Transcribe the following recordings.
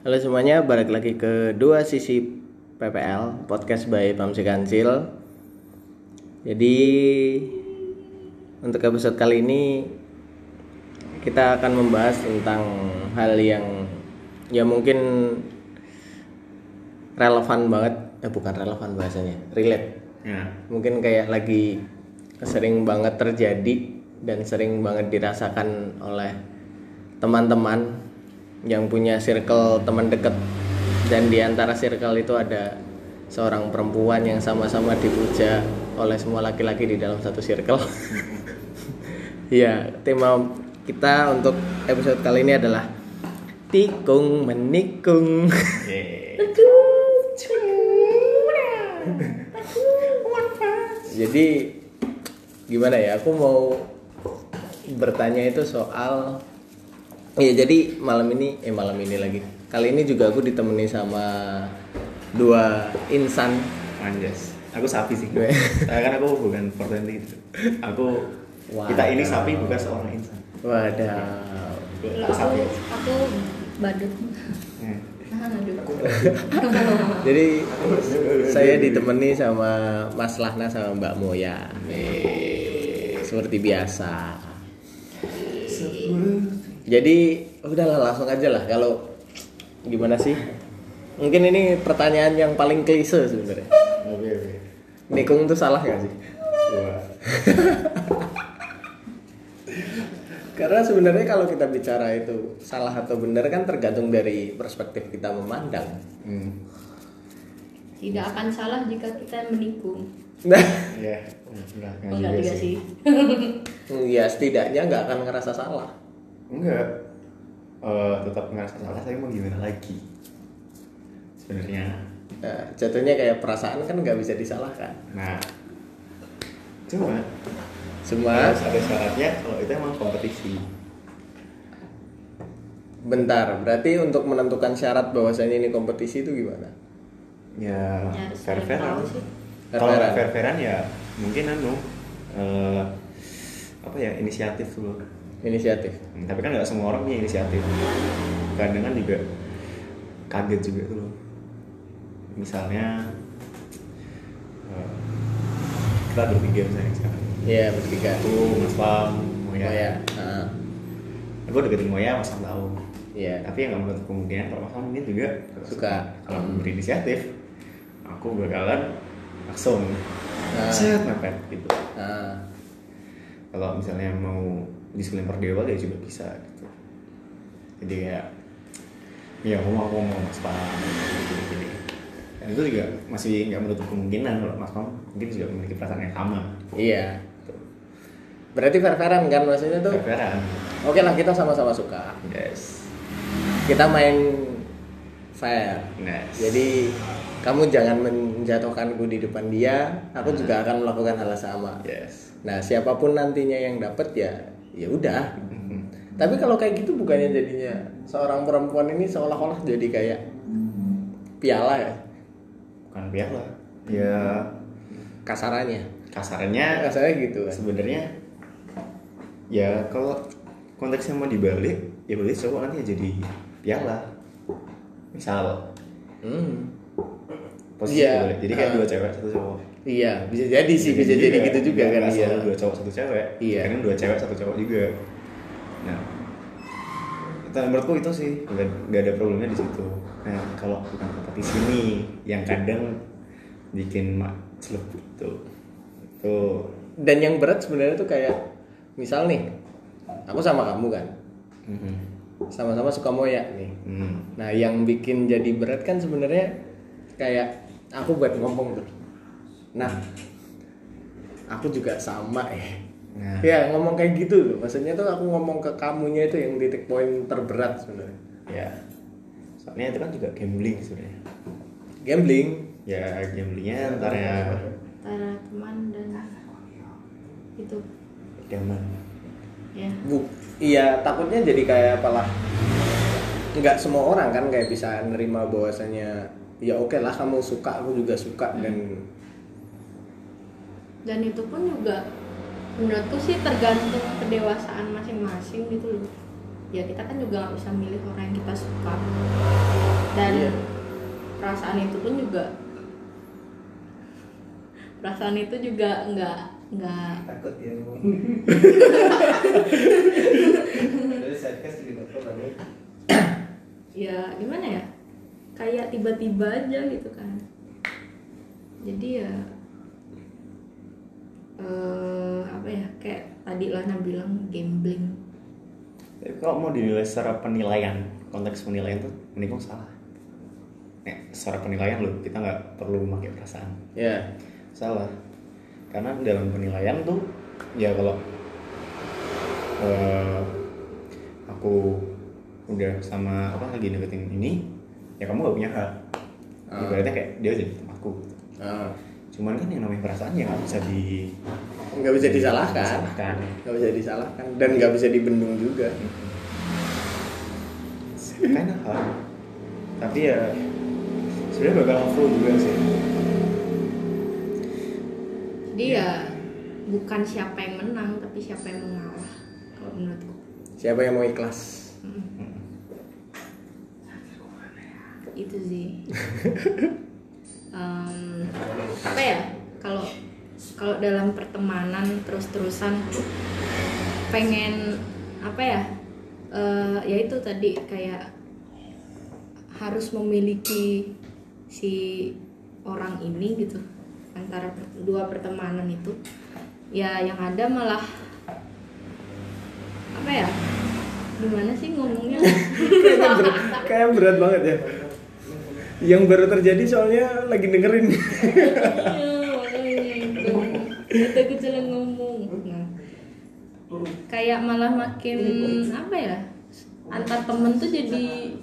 Halo semuanya, balik lagi ke dua sisi PPL podcast by Pamsi Kancil. Jadi untuk episode kali ini kita akan membahas tentang hal yang ya mungkin relevan banget, eh bukan relevan bahasanya, relate. Ya. Mungkin kayak lagi sering banget terjadi dan sering banget dirasakan oleh teman-teman yang punya circle teman dekat dan di antara circle itu ada seorang perempuan yang sama-sama dipuja oleh semua laki-laki di dalam satu circle. ya, tema kita untuk episode kali ini adalah tikung menikung. Jadi gimana ya? Aku mau bertanya itu soal Iya jadi malam ini eh malam ini lagi kali ini juga aku ditemani sama dua insan Anjas. Aku sapi sih. Gue. Saya kan aku bukan 420 gitu. Aku Waduh. kita ini sapi bukan seorang insan. Wadah Aku sapi. aku badut aduh Jadi saya ditemani sama Mas Lahna sama Mbak Moya Eh, Seperti biasa Jadi udahlah langsung aja lah kalau gimana sih? Mungkin ini pertanyaan yang paling klise sebenarnya. Oke oke. Nikung itu salah gak sih? Wah. Karena sebenarnya kalau kita bicara itu salah atau benar kan tergantung dari perspektif kita memandang. Hmm. tidak akan salah jika kita menikung Nah, Ya. Enggak, oh, enggak juga sih ya setidaknya nggak akan ngerasa salah. Enggak. Eh, tetap ngerasa salah tapi mau gimana lagi? Sebenarnya. Nah, jatuhnya kayak perasaan kan nggak bisa disalahkan. Nah. Cuma Cuma harus ada syaratnya kalau itu emang kompetisi. bentar, berarti untuk menentukan syarat bahwasanya ini kompetisi itu gimana? Ya, Ya, harus fair sih. Kalau fair fairan ya mungkin anu eh, apa ya inisiatif dulu. Inisiatif. Hmm, tapi kan nggak semua orang punya inisiatif. Kadang kan juga kaget juga tuh. loh. Misalnya eh, kita bertiga misalnya sekarang. Iya bertiga. Aku Mas Pam, Moya. Oh ya. Nah, Aku deketin Moya Mas Pam tahu. Iya. Tapi yang nggak menutup kemungkinan kalau Mas Pam mungkin juga Suka. Kalau berinisiatif, aku bakalan langsung Nah. set mepet gitu. Nah, kalau misalnya mau disiplin per dewa ya juga bisa gitu jadi kayak ya aku mau aku mau mas pam gini gini dan itu juga masih nggak menutup kemungkinan kalau mas pam mungkin juga memiliki perasaan yang sama iya. Berarti fair-fairan kan maksudnya tuh? Fair-fairan. Oke lah kita sama-sama suka. yes Kita main fair. yes Jadi kamu jangan menjatuhkanku di depan dia, aku juga akan melakukan hal yang sama. yes Nah, siapa pun nantinya yang dapat ya ya udah. Tapi kalau kayak gitu bukannya jadinya seorang perempuan ini seolah-olah jadi kayak piala ya bukan piala ya kasarannya. kasarnya Kasarnya gitu kan. sebenarnya ya kalau konteksnya mau dibalik ya berarti cowok nanti jadi piala misal Hmm. posisi dibalik. jadi kayak Ah. dua cewek satu cowok Iya, bisa jadi sih, bisa jadi gitu juga kan iya. dua cowok satu cewek Iya. kadang dua cewek satu cowok juga nah itu menurutku itu sih nggak ada problemnya di situ nah kalau bukan kompetisi ini yang kadang bikin mak celup gitu itu Dan yang berat sebenarnya tuh kayak misal nih, aku sama kamu kan, mhm. sama-sama suka moya nih. Hmm. Nah, yang bikin jadi berat kan sebenarnya kayak aku buat ngomong tuh. Nah, aku juga sama ya. Nah. Ya ngomong kayak gitu loh. Maksudnya tuh aku ngomong ke kamunya itu yang titik poin terberat sebenarnya. ya soalnya itu kan juga gambling sebenarnya Gambling. ya gamblingnya antara ya antara teman dan itu idaman ya Bu, iya takutnya jadi kayak apalah. Nggak semua orang kan kayak bisa nerima bahwasanya ya oke lah kamu suka aku juga suka dan dan itu pun juga menurutku sih tergantung kedewasaan masing-masing gitu loh. Ya kita kan juga nggak bisa milih orang yang kita suka. Dan Iya. perasaan itu pun juga perasaan itu juga nggak nggak takut ya ya gimana ya? Kayak tiba-tiba aja gitu kan. Jadi ya eh apa ya kayak tadi Lana bilang gambling Tapi kalau mau dinilai secara penilaian, konteks penilaian tuh mending kamu salah. Nek, secara penilaian loh, kita nggak perlu memakai perasaan. ya Salah. Karena dalam penilaian tuh, ya kalau eh, aku udah sama apa lagi deketin ini, ya kamu gak punya hak. Ah. Ibaratnya kayak dia jadi temanku. Ah. Cuman kan yang namanya perasaan ya nggak bisa di nggak bisa disalahkan. disalahkan. nggak bisa disalahkan. Dan nggak bisa dibendung juga. Kinda hard. Tapi ya sebenarnya bakal flow juga sih. jadi ya bukan siapa yang menang tapi siapa yang mengalah kalau menurutku. Siapa yang mau ikhlas. Itu sih Em, apa ya? Kalau kalau dalam pertemanan terus-terusan pengen apa ya? Eh, ya itu tadi kayak harus memiliki si orang ini gitu antara dua pertemanan itu. Ya yang ada malah apa ya? Gimana sih ngomongnya? Kayak berat banget ya yang baru terjadi soalnya lagi dengerin Iya, makanya itu. Itu aku jalan ngomong. Nah, kayak malah makin apa ya? Antar temen tuh jadi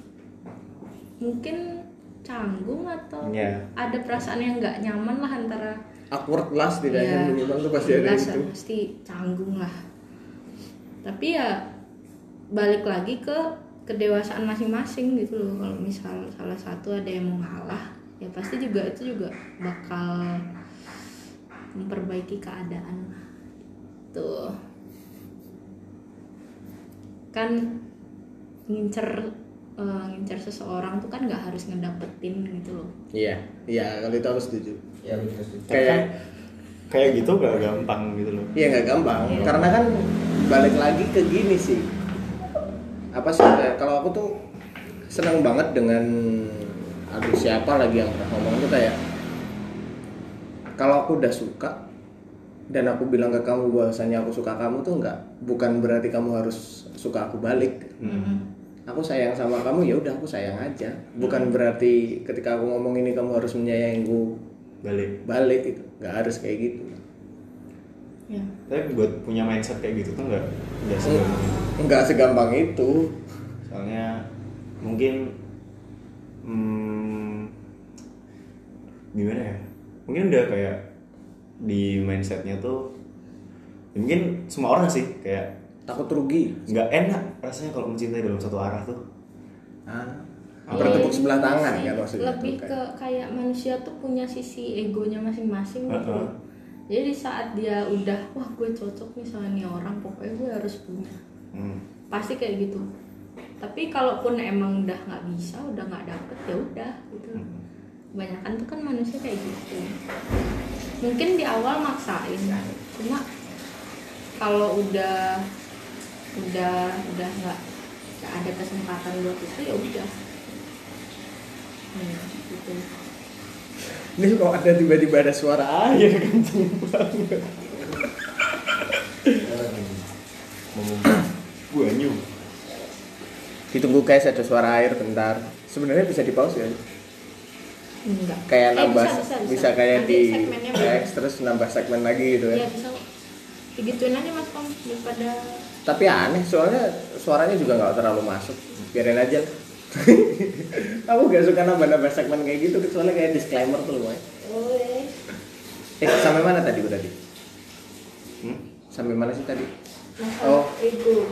mungkin canggung atau Iya. ada perasaan yang nggak nyaman lah antara awkward lah setidaknya Iya, minimal tuh pasti ada itu pasti canggung lah. Tapi ya balik lagi ke kedewasaan masing-masing gitu loh. Kalau misal salah satu ada yang mau ngalah, ya pasti juga itu juga bakal memperbaiki keadaan. Tuh. Kan ngincer eh, ngincer seseorang tuh kan nggak harus ngedapetin gitu loh. iya iya kalau itu aku setuju ya Tapi kan kayak kayak gitu gak gampang gitu loh. iya nggak gampang Iya. karena kan balik lagi ke gini sih apa sih kayak kalau aku tuh senang banget dengan aduh siapa lagi yang pernah ngomong tuh kayak kalau aku udah suka dan aku bilang ke kamu bahwasanya aku suka kamu tuh nggak bukan berarti kamu harus suka aku balik. Aku sayang sama kamu ya udah aku sayang aja. Bukan berarti ketika aku ngomong ini kamu harus menyayangiku Balik. balik gitu. Nggak harus kayak gitu Ya. Tapi buat punya mindset kayak gitu tuh nggak nggak segampang itu. nggak segampang itu Soalnya mungkin hmm, gimana ya? Mungkin udah kayak di mindsetnya tuh ya mungkin semua orang sih kayak takut rugi nggak enak rasanya kalau mencintai dalam satu arah tuh. ah, bertepuk sebelah tangan Sih, kan maksudnya lebih ke kayak manusia tuh punya sisi egonya masing-masing gitu Heeh. loh. Jadi di saat dia udah wah gue cocok nih sama nih orang pokoknya gue harus punya. Hmm. pasti kayak gitu. Tapi kalaupun emang udah nggak bisa udah nggak dapet ya udah gitu. Hmm. kebanyakan tuh kan manusia kayak gitu. Mungkin di awal maksain cuma kalau udah udah udah nggak nggak ada kesempatan buat itu ya udah. Hmm, gitu ini kok ada tiba-tiba ada suara air kenceng banget banyu. ditunggu guys ada suara air bentar. Sebenarnya bisa di pause ya? Enggak. Kayak Eh, nambah bisa, bisa, bisa, bisa. kayak Nanti di. X terus nambah segmen lagi gitu ya. Iya bisa. Digituin aja mas kom daripada tapi aneh soalnya suaranya juga nggak terlalu masuk. Biarin aja aku gak suka nambah-nambah segmen kayak gitu soalnya kayak disclaimer tuh lumayan oh eh sampai mana tadi gue tadi Hmm? sampai mana sih tadi masalah Oh. ego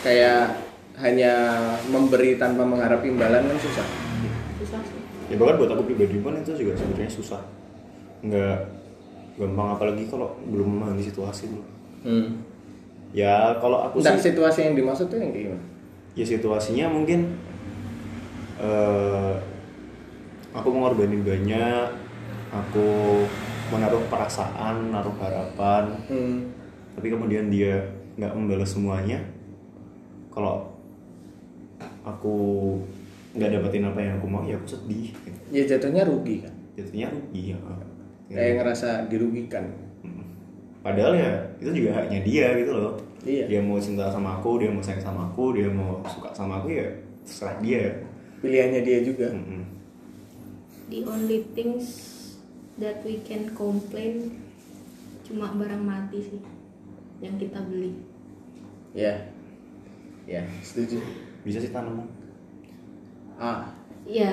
kayak hanya memberi tanpa mengharap imbalan kan susah susah sih Ya bahkan buat aku pribadi pun itu juga sebenarnya susah. Nggak gampang apalagi kalau belum memahami situasi dulu. hmm. Ya kalau aku Bentar, sih situasi yang dimaksud tuh yang kayak gimana ya situasinya mungkin eh, aku mengorbanin banyak aku menaruh perasaan naruh harapan Hmm. tapi kemudian dia nggak membalas semuanya kalau aku nggak dapetin apa yang aku mau ya aku sedih. Ya jatuhnya rugi kan. jadinya rugi ya Kayak ngerasa dirugikan. Mm. padahal ya itu juga haknya dia gitu loh Iya. dia mau cinta sama aku dia mau sayang sama aku dia mau suka sama aku ya terserah dia Pilihannya dia juga. Mm-mm. the only things that we can complain cuma barang mati sih yang kita beli Ya. Ya, setuju. bisa sih tanaman Ah, ya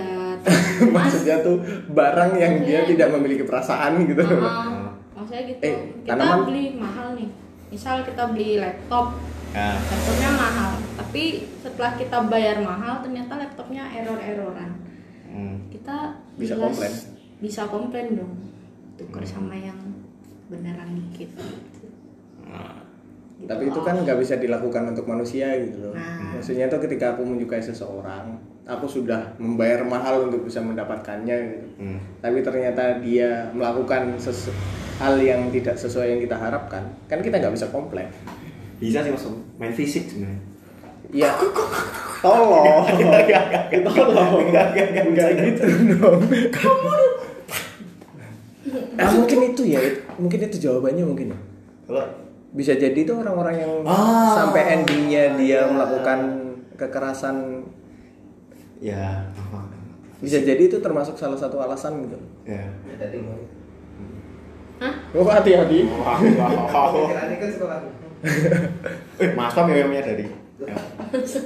maksudnya tuh barang yang dia Iya. tidak memiliki perasaan gitu. Ah, maksudnya gitu Eh, kita tanaman- beli mahal nih misal kita beli laptop nah laptopnya mahal tapi setelah kita bayar mahal ternyata laptopnya error-erroran mm. kita Bisa jelas komplain. bisa komplain dong tukar sama yang beneran dikit Nah, Gitu. Tapi itu kan nggak bisa dilakukan untuk manusia gitu loh. Nah. Maksudnya tuh ketika aku menyukai seseorang, aku sudah membayar mahal untuk bisa mendapatkannya gitu. mm. Tapi ternyata dia melakukan sesu- hal yang tidak sesuai yang kita harapkan, kan kita nggak bisa komplain. bisa sih mas main fisik sebenarnya Iya. Tolong. Tolong. Enggak gitu dong. Kamu Nah, mungkin itu ya, mungkin itu jawabannya mungkin ya. kalau Bisa jadi itu orang-orang yang Ah. sampai endingnya dia melakukan kekerasan ya bisa jadi itu termasuk salah satu alasan gitu. ya Ya. Hah? Oh hati-hati. wow wow Pikirannya kan sekolah. eh mas pam namanya dari ya.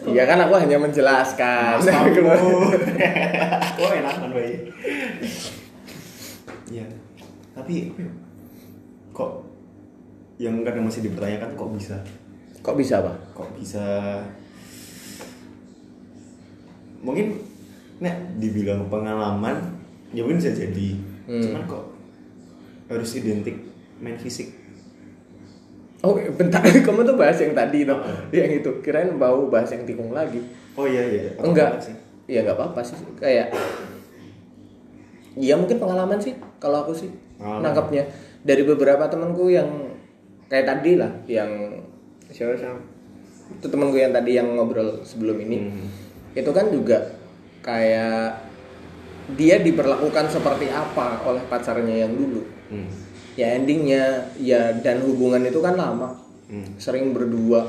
Iya kan aku hanya menjelaskan. Mas Pam. oh enak kan bayi Iya. Tapi kok yang kadang masih dipertanyakan kok bisa? Kok bisa, Pak? Kok bisa? Mungkin nek dibilang pengalaman ya mungkin bisa jadi. Hmm. Cuman kok harus identik main fisik. Oh, bentar. Kamu tuh bahas yang tadi tuh. Yang itu. Kirain bau bahas yang tikung lagi. Oh iya iya. Enggak. sih. Iya nggak apa-apa sih. Kayak Iya mungkin pengalaman sih kalau aku sih Pengalaman. nangkapnya dari beberapa temanku yang kayak tadi lah yang siapa siapa itu temanku yang tadi yang ngobrol sebelum ini Hmm. itu kan juga kayak dia diperlakukan seperti apa oleh pacarnya yang dulu Hmm. ya endingnya ya dan hubungan itu kan lama Hmm. sering berdua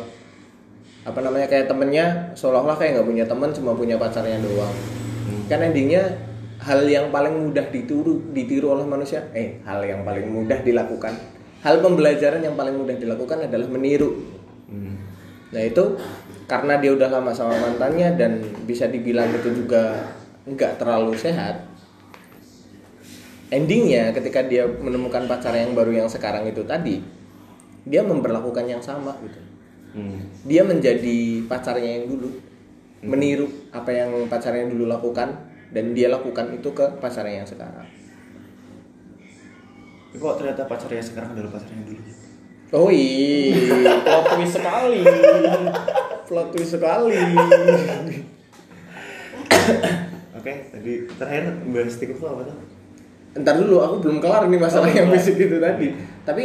apa namanya kayak temennya seolah-olah kayak nggak punya teman cuma punya pacarnya doang Hmm. kan endingnya hal yang paling mudah ditiru ditiru oleh manusia eh hal yang paling mudah dilakukan hal pembelajaran yang paling mudah dilakukan adalah meniru Hmm. nah itu karena dia udah lama sama mantannya dan bisa dibilang itu juga nggak terlalu sehat endingnya ketika dia menemukan pacar yang baru yang sekarang itu tadi dia memperlakukan yang sama gitu Hmm. dia menjadi pacarnya yang dulu meniru apa yang pacarnya dulu lakukan dan dia lakukan itu ke pacarnya yang sekarang Kok ternyata pacarnya sekarang adalah pacarnya dulu? oh iya plot twist sekali plot twist sekali Oke, tadi terakhir bahas TikTok apa tuh? Ntar dulu aku belum kelar nih masalah Oh, yang basic itu tadi. Tapi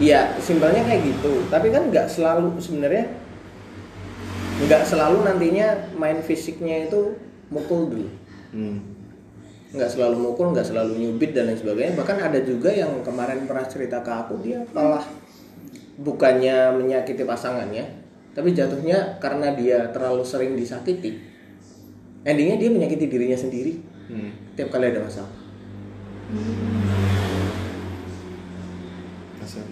iya simpelnya kayak gitu. Tapi kan nggak selalu sebenarnya nggak selalu nantinya main fisiknya itu mukul dulu. Hmm. nggak selalu mukul nggak selalu nyubit dan lain sebagainya. Bahkan ada juga yang kemarin pernah cerita ke aku dia malah bukannya menyakiti pasangannya tapi jatuhnya karena dia terlalu sering disakiti endingnya dia menyakiti dirinya sendiri. Hmm. tiap kali ada masalah Kasian.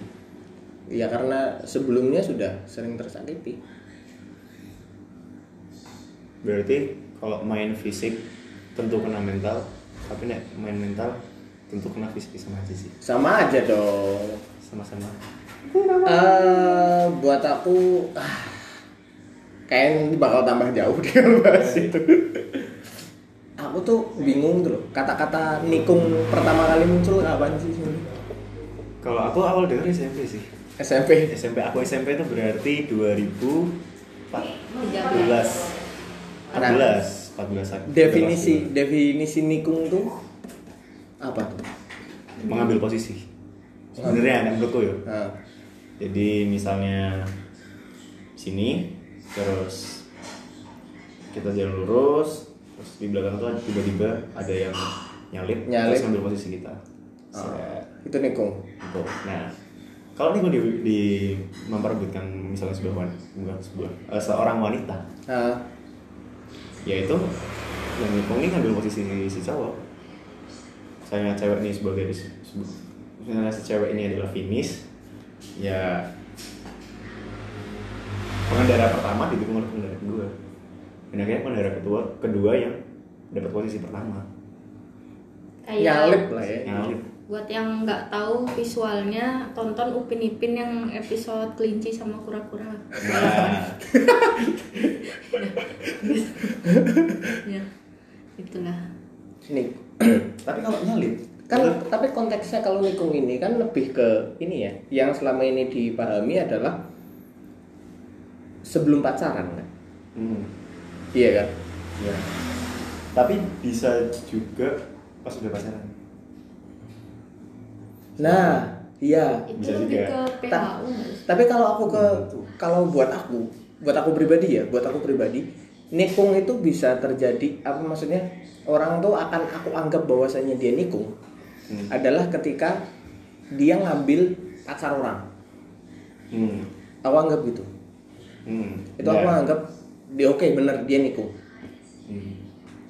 ya karena sebelumnya sudah sering tersakiti Berarti kalau main fisik tentu kena mental, tapi nek main mental tentu kena fisik sama aja sih. sama aja dong Sama-sama. Eh, buat aku ah, kayaknya ini bakal tambah jauh dia bahas itu aku tuh bingung tuh loh kata-kata nikung pertama kali muncul kapan sih? Kalau aku awal denger SMP sih. SMP SMP aku SMP itu berarti 2014. Tiga 14. 14 definisi definisi nikung tuh apa tuh mengambil posisi sebenarnya yang menurutku ya nah, jadi misalnya sini terus kita jalan lurus terus di belakang tuh tiba-tiba ada yang nyalip, Nyalip. terus ngambil posisi kita. Oh, itu nikung? Nah kalau gue di, di memperebutkan misalnya sebuah wan- bukan sebuah eh, seorang wanita. Nah, yaitu yang nikung ini ngambil posisi si cowok. Misalnya cewek ini sebagai misalnya si cewek ini adalah finish ya pengendara pertama didukung oleh pengendara kedua dan akhirnya pengendara kedua kedua yang dapat posisi pertama. Kayak nyalip lah ya nyalip. buat yang nggak tahu visualnya tonton Upin Ipin yang episode kelinci sama kura-kura. Nah. Ya itulah. Nik tapi kalau nyalip kan tapi konteksnya kalau nikung ini kan lebih ke ini ya yang selama ini dipahami adalah sebelum pacaran kan? Hmm, iya kan ya tapi bisa juga pas udah pacaran nah iya itu Bisa lebih juga. ke PHU sih? tapi kalau aku ke kalau buat aku buat aku pribadi ya buat aku pribadi nikung itu bisa terjadi apa maksudnya orang tuh akan aku anggap bahwasanya dia nikung Hmm. adalah ketika dia ngambil pacar orang hmm. aku anggap gitu Hmm. itu Ya. aku anggap dia oke bener dia nikung Hmm.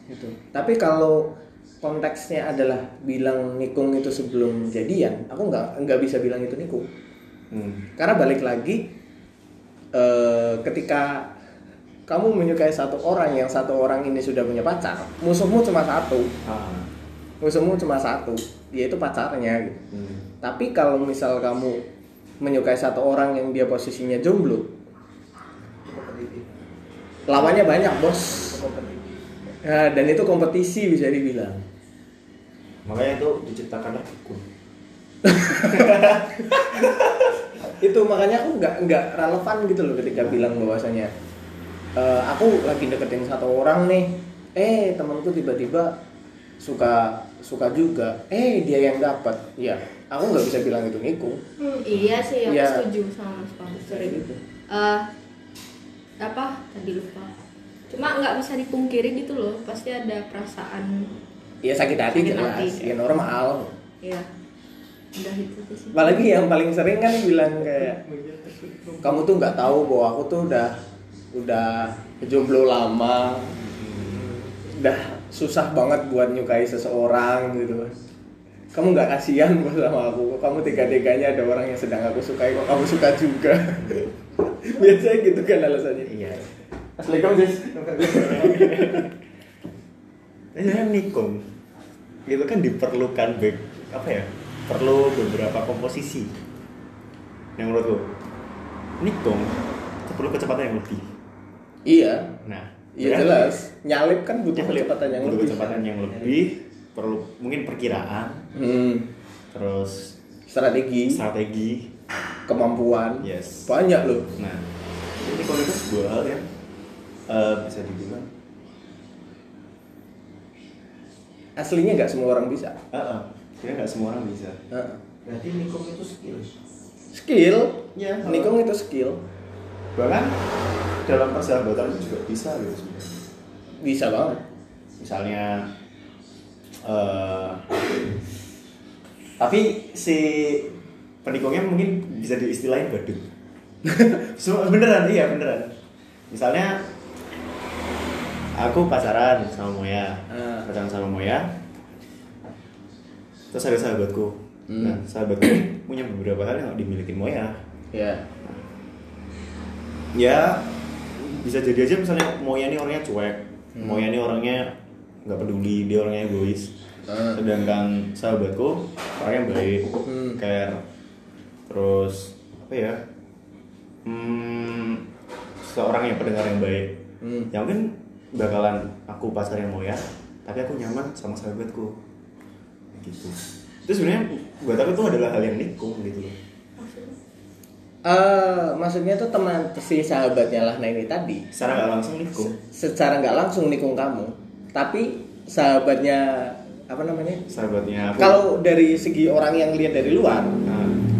gitu tapi kalau konteksnya adalah bilang nikung itu sebelum jadian aku nggak nggak bisa bilang itu nikung Hmm. karena balik lagi eh, ketika kamu menyukai satu orang yang satu orang ini sudah punya pacar musuhmu cuma satu Ah. musuhmu cuma satu yaitu pacarnya gitu Hmm. tapi kalau misal kamu menyukai satu orang yang dia posisinya jomblo lawannya banyak bos. Nah, dan itu kompetisi bisa dibilang. Makanya itu diciptakanlah hukum itu makanya aku nggak nggak relevan gitu loh ketika bilang bahwasanya "Eh, aku lagi deketin satu orang nih. Eh temanku tiba-tiba suka suka juga. Eh dia yang dapat ya aku nggak bisa bilang itu nikung iya sih aku Iya. setuju sama Mas Pak sorry. Gitu. Eh, apa? Tadi lupa. Cuma nggak bisa dipungkiri gitu loh pasti ada perasaan ya sakit hati Sakit jelas. hati. ya. Normal. Ya udah itu sih. Apalagi yang paling sering kan bilang kayak kamu tuh nggak tahu bahwa aku tuh udah udah jomblo lama. Udah susah banget buat nyukai seseorang gitu. Kamu nggak kasihan sama aku. Kamu tega-teganya ada orang yang sedang aku sukai kok kamu suka juga biasanya gitu kan alasannya. Iya. Assalamualaikum guys ini kan nikung. Itu kan diperlukan back apa ya? Perlu beberapa komposisi. Yang menurutku nikung itu perlu kecepatan yang lebih. Iya. Nah iya kan? jelas. Nyalip kan butuh Nyalip, kecepatan yang butuh lebih. kecepatan yang lebih. Perlu mungkin perkiraan. Hmm, terus strategi. strategi kemampuan. Yes. Banyak loh. Nah ini kalau itu sebuah hal yang eh, bisa dibilang. Aslinya nggak semua orang bisa. Ah ah, kira nggak semua orang bisa. Heeh. berarti nikung itu skill. Skill? Iya. nikung itu skill. Bahkan dalam persahabatan itu juga bisa gitu sebenarnya. Bisa banget. Misalnya eh tapi si penikungnya mungkin bisa diistilahin badut semua beneran iya beneran misalnya aku pacaran sama Moya Ah. pacaran sama Moya terus ada sahabatku Hmm. nah sahabatku punya beberapa hal yang dimiliki Moya ya ya bisa jadi aja misalnya Moya ini orangnya cuek Hmm. Moya ini orangnya nggak peduli dia orangnya egois Ah. sedangkan sahabatku orangnya baik Hmm. care terus apa ya? Hmm, seorang yang pendengar yang baik. Hmm. yang mungkin bakalan aku pacarin Moya tapi aku nyaman sama sahabatku. Gitu. Itu sebenarnya buat aku tuh adalah hal yang nikung gitu loh. Eh, maksudnya tuh teman si sahabatnya lah nah ini tadi. Secara nggak langsung nikung. Secara nggak langsung nikung kamu tapi sahabatnya apa namanya? Sahabatnya kalau dari segi orang yang lihat dari luar Nah,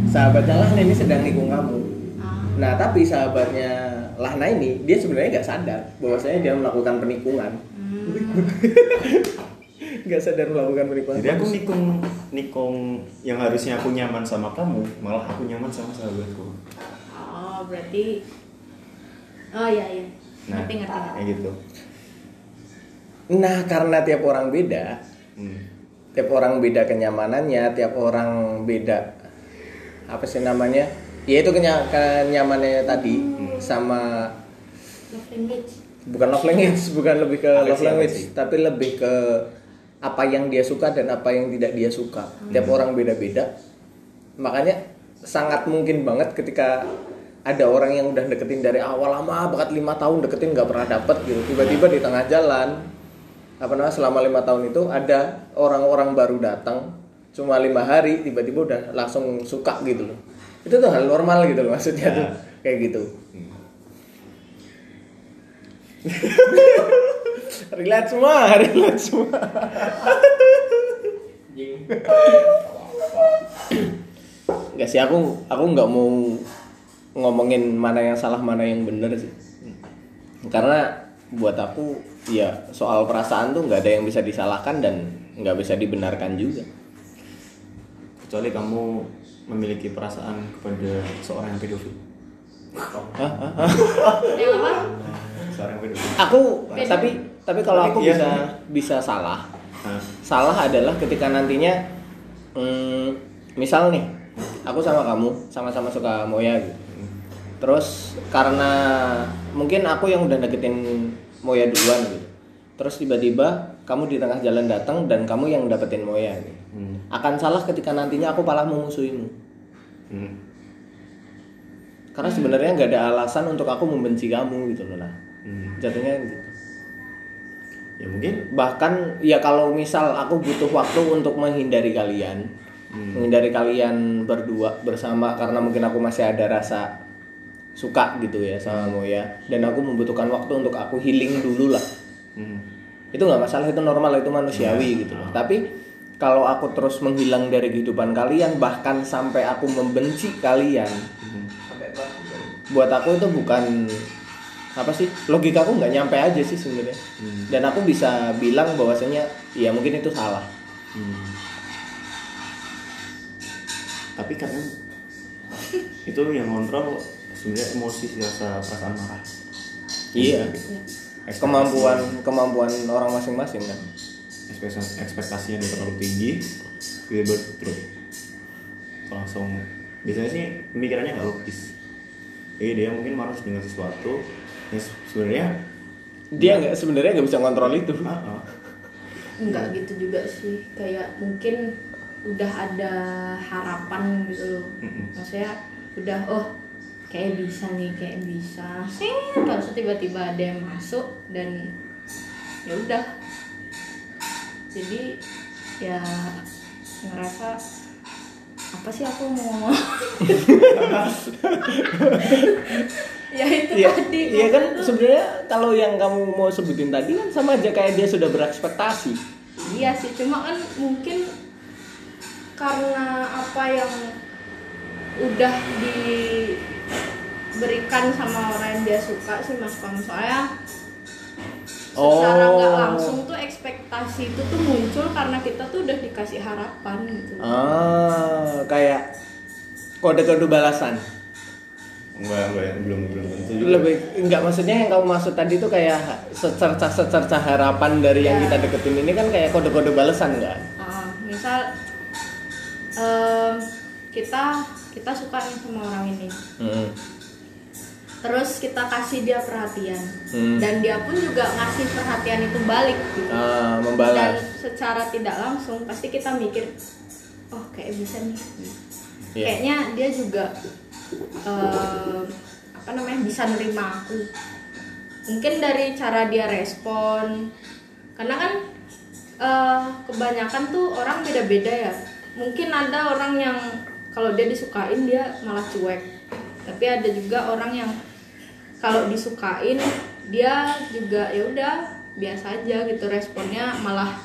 sahabatnya Lahna ini sedang nikung kamu. Ah, nah tapi sahabatnya Lahna ini dia sebenarnya nggak sadar bahwasanya dia melakukan penikungan. Hmm. nggak sadar melakukan penikungan. Jadi aku nikung nikung yang harusnya aku nyaman sama kamu malah aku nyaman sama sahabatku. Oh berarti oh iya iya. Nah ngerti ngerti ngerti. kayak gitu. Nah karena tiap orang beda hmm. tiap orang beda kenyamanannya tiap orang beda apa sih namanya? Ya itu kenya kenyamanannya tadi sama love language. Bukan love language bukan lebih ke Apa love sih, language sih? tapi lebih ke apa yang dia suka dan apa yang tidak dia suka. Tiap orang beda-beda. Makanya sangat mungkin banget ketika ada orang yang udah deketin dari awal lama banget lima tahun deketin nggak pernah dapet gitu. Tiba-tiba di tengah jalan apa namanya selama lima tahun itu ada orang-orang baru datang cuma lima hari tiba-tiba udah langsung suka gitu loh. Itu tuh hal normal gitu loh maksudnya tuh. Kayak gitu. Relate semua relate semua. Gak sih aku aku nggak mau ngomongin mana yang salah mana yang bener sih. Karena buat aku ya soal perasaan tuh nggak ada yang bisa disalahkan dan nggak bisa dibenarkan juga kecuali kamu memiliki perasaan kepada seorang yang pedofil Hah? Hah? Hah? seorang pedofil aku tapi tapi kalau aku Iya. bisa bisa salah nah, salah adalah ketika nantinya hmm, misal nih aku sama kamu sama-sama suka Moya gitu terus karena mungkin aku yang udah deketin Moya duluan gitu terus tiba-tiba kamu di tengah jalan datang dan kamu yang dapetin Moya gitu. hmm. akan salah ketika nantinya aku malah memusuhimu Hmm. karena sebenarnya nggak ada alasan untuk aku membenci kamu gitu loh nah Hmm. jatuhnya gitu ya mungkin bahkan ya kalau misal aku butuh waktu untuk menghindari kalian menghindari kalian berdua bersama karena mungkin aku masih ada rasa suka gitu ya sama Moya dan aku membutuhkan waktu untuk aku healing dulu lah hmm. Itu nggak masalah itu normal itu manusiawi gitu loh. Tapi kalau aku terus menghilang dari kehidupan kalian bahkan sampai aku membenci kalian sampai baku kan? buat aku itu bukan apa sih logika aku nggak nyampe aja sih sebenarnya. Dan aku bisa bilang bahwasanya ya mungkin itu salah. Hmm. tapi kadang itu yang kontrol sebenarnya emosi rasa perasaan marah. Iya. Ekspektasi- kemampuan kemampuan orang masing-masing kan? Ekspektasi ekspektasinya udah terlalu tinggi tiba-tiba drop langsung biasanya sih pemikirannya nggak logis. Jadi dia mungkin marah dengan sesuatu yang se- sebenarnya dia nggak sebenarnya nggak bisa kontrol itu. Ah. Enggak gitu juga sih. Kayak mungkin udah ada harapan gitu loh. Maksudnya udah oh kayak bisa nih kayak bisa. Sih terus tiba-tiba ada yang masuk dan ya udah. Jadi ya ngerasa apa sih aku mau ya itu Iya, tadi iya kan? sebenarnya kalau yang kamu mau sebutin tadi kan sama aja kayak dia sudah berekspektasi. Iya sih, cuma kan mungkin karena apa yang udah diberikan sama orang yang dia suka sih mas kamu soalnya secara nggak Oh. langsung tuh ekspektasi itu tuh muncul karena kita tuh udah dikasih harapan gitu. Ah, kayak kode-kode balasan. enggak enggak belum belum tentu juga Lebih enggak maksudnya yang kamu maksud tadi tuh kayak secerca secerca harapan dari yang Ya. kita deketin ini kan kayak kode-kode balasan enggak? Ah, misal em, kita kita suka nih sama orang ini, Hmm. Terus kita kasih dia perhatian Hmm. dan dia pun juga ngasih perhatian itu balik gitu. Dan membalas. secara tidak langsung pasti kita mikir oh kayak bisa nih Iya. kayaknya dia juga em, apa namanya bisa nerima aku mungkin dari cara dia respon karena kan eh, kebanyakan tuh orang beda-beda ya mungkin ada orang yang kalau dia disukain dia malah cuek tapi ada juga orang yang kalau disukain dia juga ya udah biasa aja gitu. Responnya malah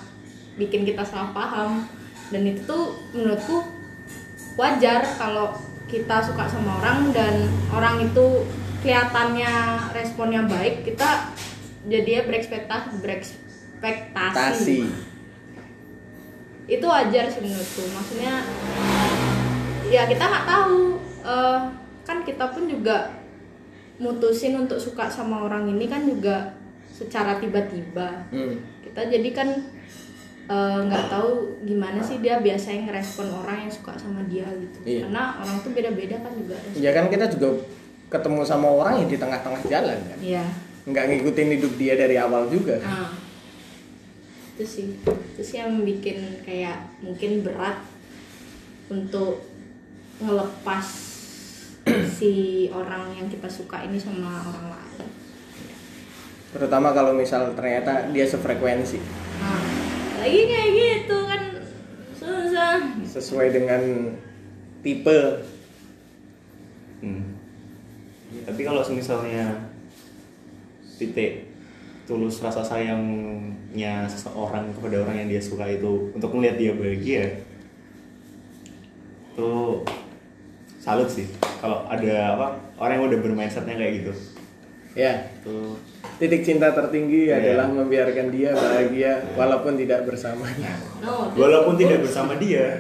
bikin kita salah paham. Dan itu tuh menurutku wajar kalau kita suka sama orang dan orang itu kelihatannya responnya baik kita jadi berekspektasi berekspektasi. Tasi. itu wajar sih menurutku. Maksudnya ya kita nggak tahu eh, kan kita pun juga mutusin untuk suka sama orang ini kan juga secara tiba-tiba Hmm. kita jadi kan eh, nggak tahu gimana sih dia biasanya ngerespon orang yang suka sama dia gitu Iya. karena orang tuh beda-beda kan juga Ya kan kita juga ketemu sama orang yang di tengah-tengah jalan kan. Iya. Nggak ngikutin hidup dia dari awal juga. Nah, itu sih, itu sih yang bikin kayak mungkin berat untuk ngelepas si orang yang kita suka ini sama orang lain. Terutama kalau misal ternyata dia sefrekuensi Nah, lagi kayak gitu kan susah. sesuai dengan tipe. Hmm. Tapi kalau misalnya titik tulus rasa sayangnya seseorang kepada orang yang dia suka itu untuk melihat dia bahagia tuh salut sih kalau ada apa orang yang udah bermindsetnya kayak gitu Ya, tuh titik cinta tertinggi Iya. adalah membiarkan dia bahagia walaupun tidak bersamanya. No, walaupun tidak bersama dia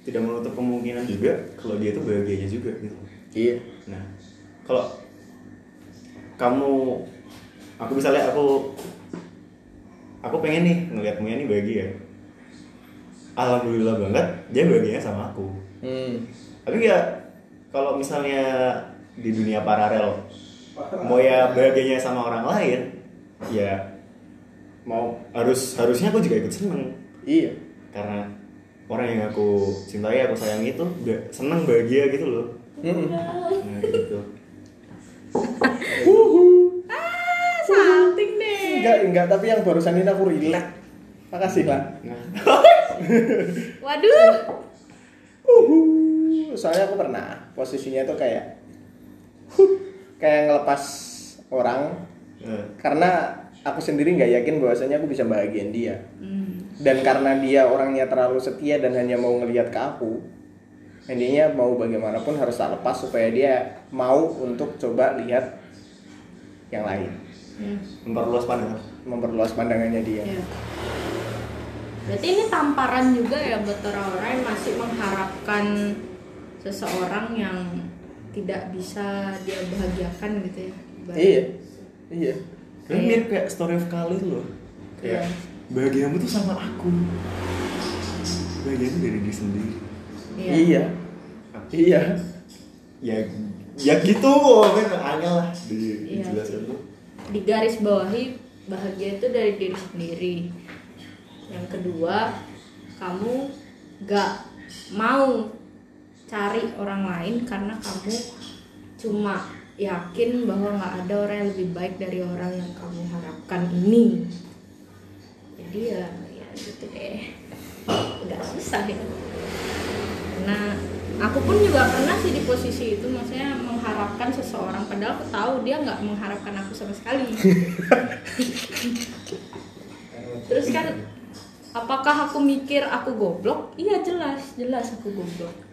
tidak menutup kemungkinan juga kalau dia itu bahagianya juga gitu Iya. Nah, kalau kamu, aku misalnya aku, aku pengen nih ngeliat Muya nih bahagia. Alhamdulillah banget dia bahagianya sama aku. Hmm. Tapi ya kalau misalnya di dunia paralel, Moya bahagianya sama orang lain, ya mau harus harusnya aku juga ikut seneng Iya. karena orang yang aku cintai aku sayangi itu seneng bahagia gitu loh. Nah gitu. Ah, salting deh. Enggak, enggak, tapi yang barusan ini aku relax. Makasih lah. Nah, Waduh. Uhuh. Soalnya aku pernah posisinya tuh kayak huh, kayak ngelepas orang eh, karena aku sendiri nggak yakin bahwasanya aku bisa bahagian dia. Hmm. Dan karena dia orangnya terlalu setia dan hanya mau ngelihat ke aku, intinya mau bagaimanapun harus tak lepas supaya dia mau untuk coba lihat yang lain, Hmm. memperluas pandangan. memperluas pandangannya dia. Iya. Berarti ini tamparan juga ya buat orang-orang yang masih mengharapkan seseorang yang tidak bisa dia bahagiakan gitu ya. Ibarat- Iya, iya. Kan mirip kayak story of Khalid loh. Kayak Iya. bahagiamu tuh sama aku. Bahagiamu dari diri sendiri. Iya. Iya. Iya. Ya ya gitu, kan angel lah di, Iya. dijelasin tuh. Di garis bawahi bahagia itu dari diri sendiri. Yang kedua, kamu gak mau cari orang lain karena kamu cuma yakin bahwa nggak ada orang yang lebih baik dari orang yang kamu harapkan ini. Jadi ya, ya gitu deh. Udah susah ya. Karena aku pun juga pernah sih di posisi itu, maksudnya mengharapkan seseorang padahal aku tahu dia nggak mengharapkan aku sama sekali. Terus kan apakah aku mikir aku goblok? Iya jelas, jelas aku goblok.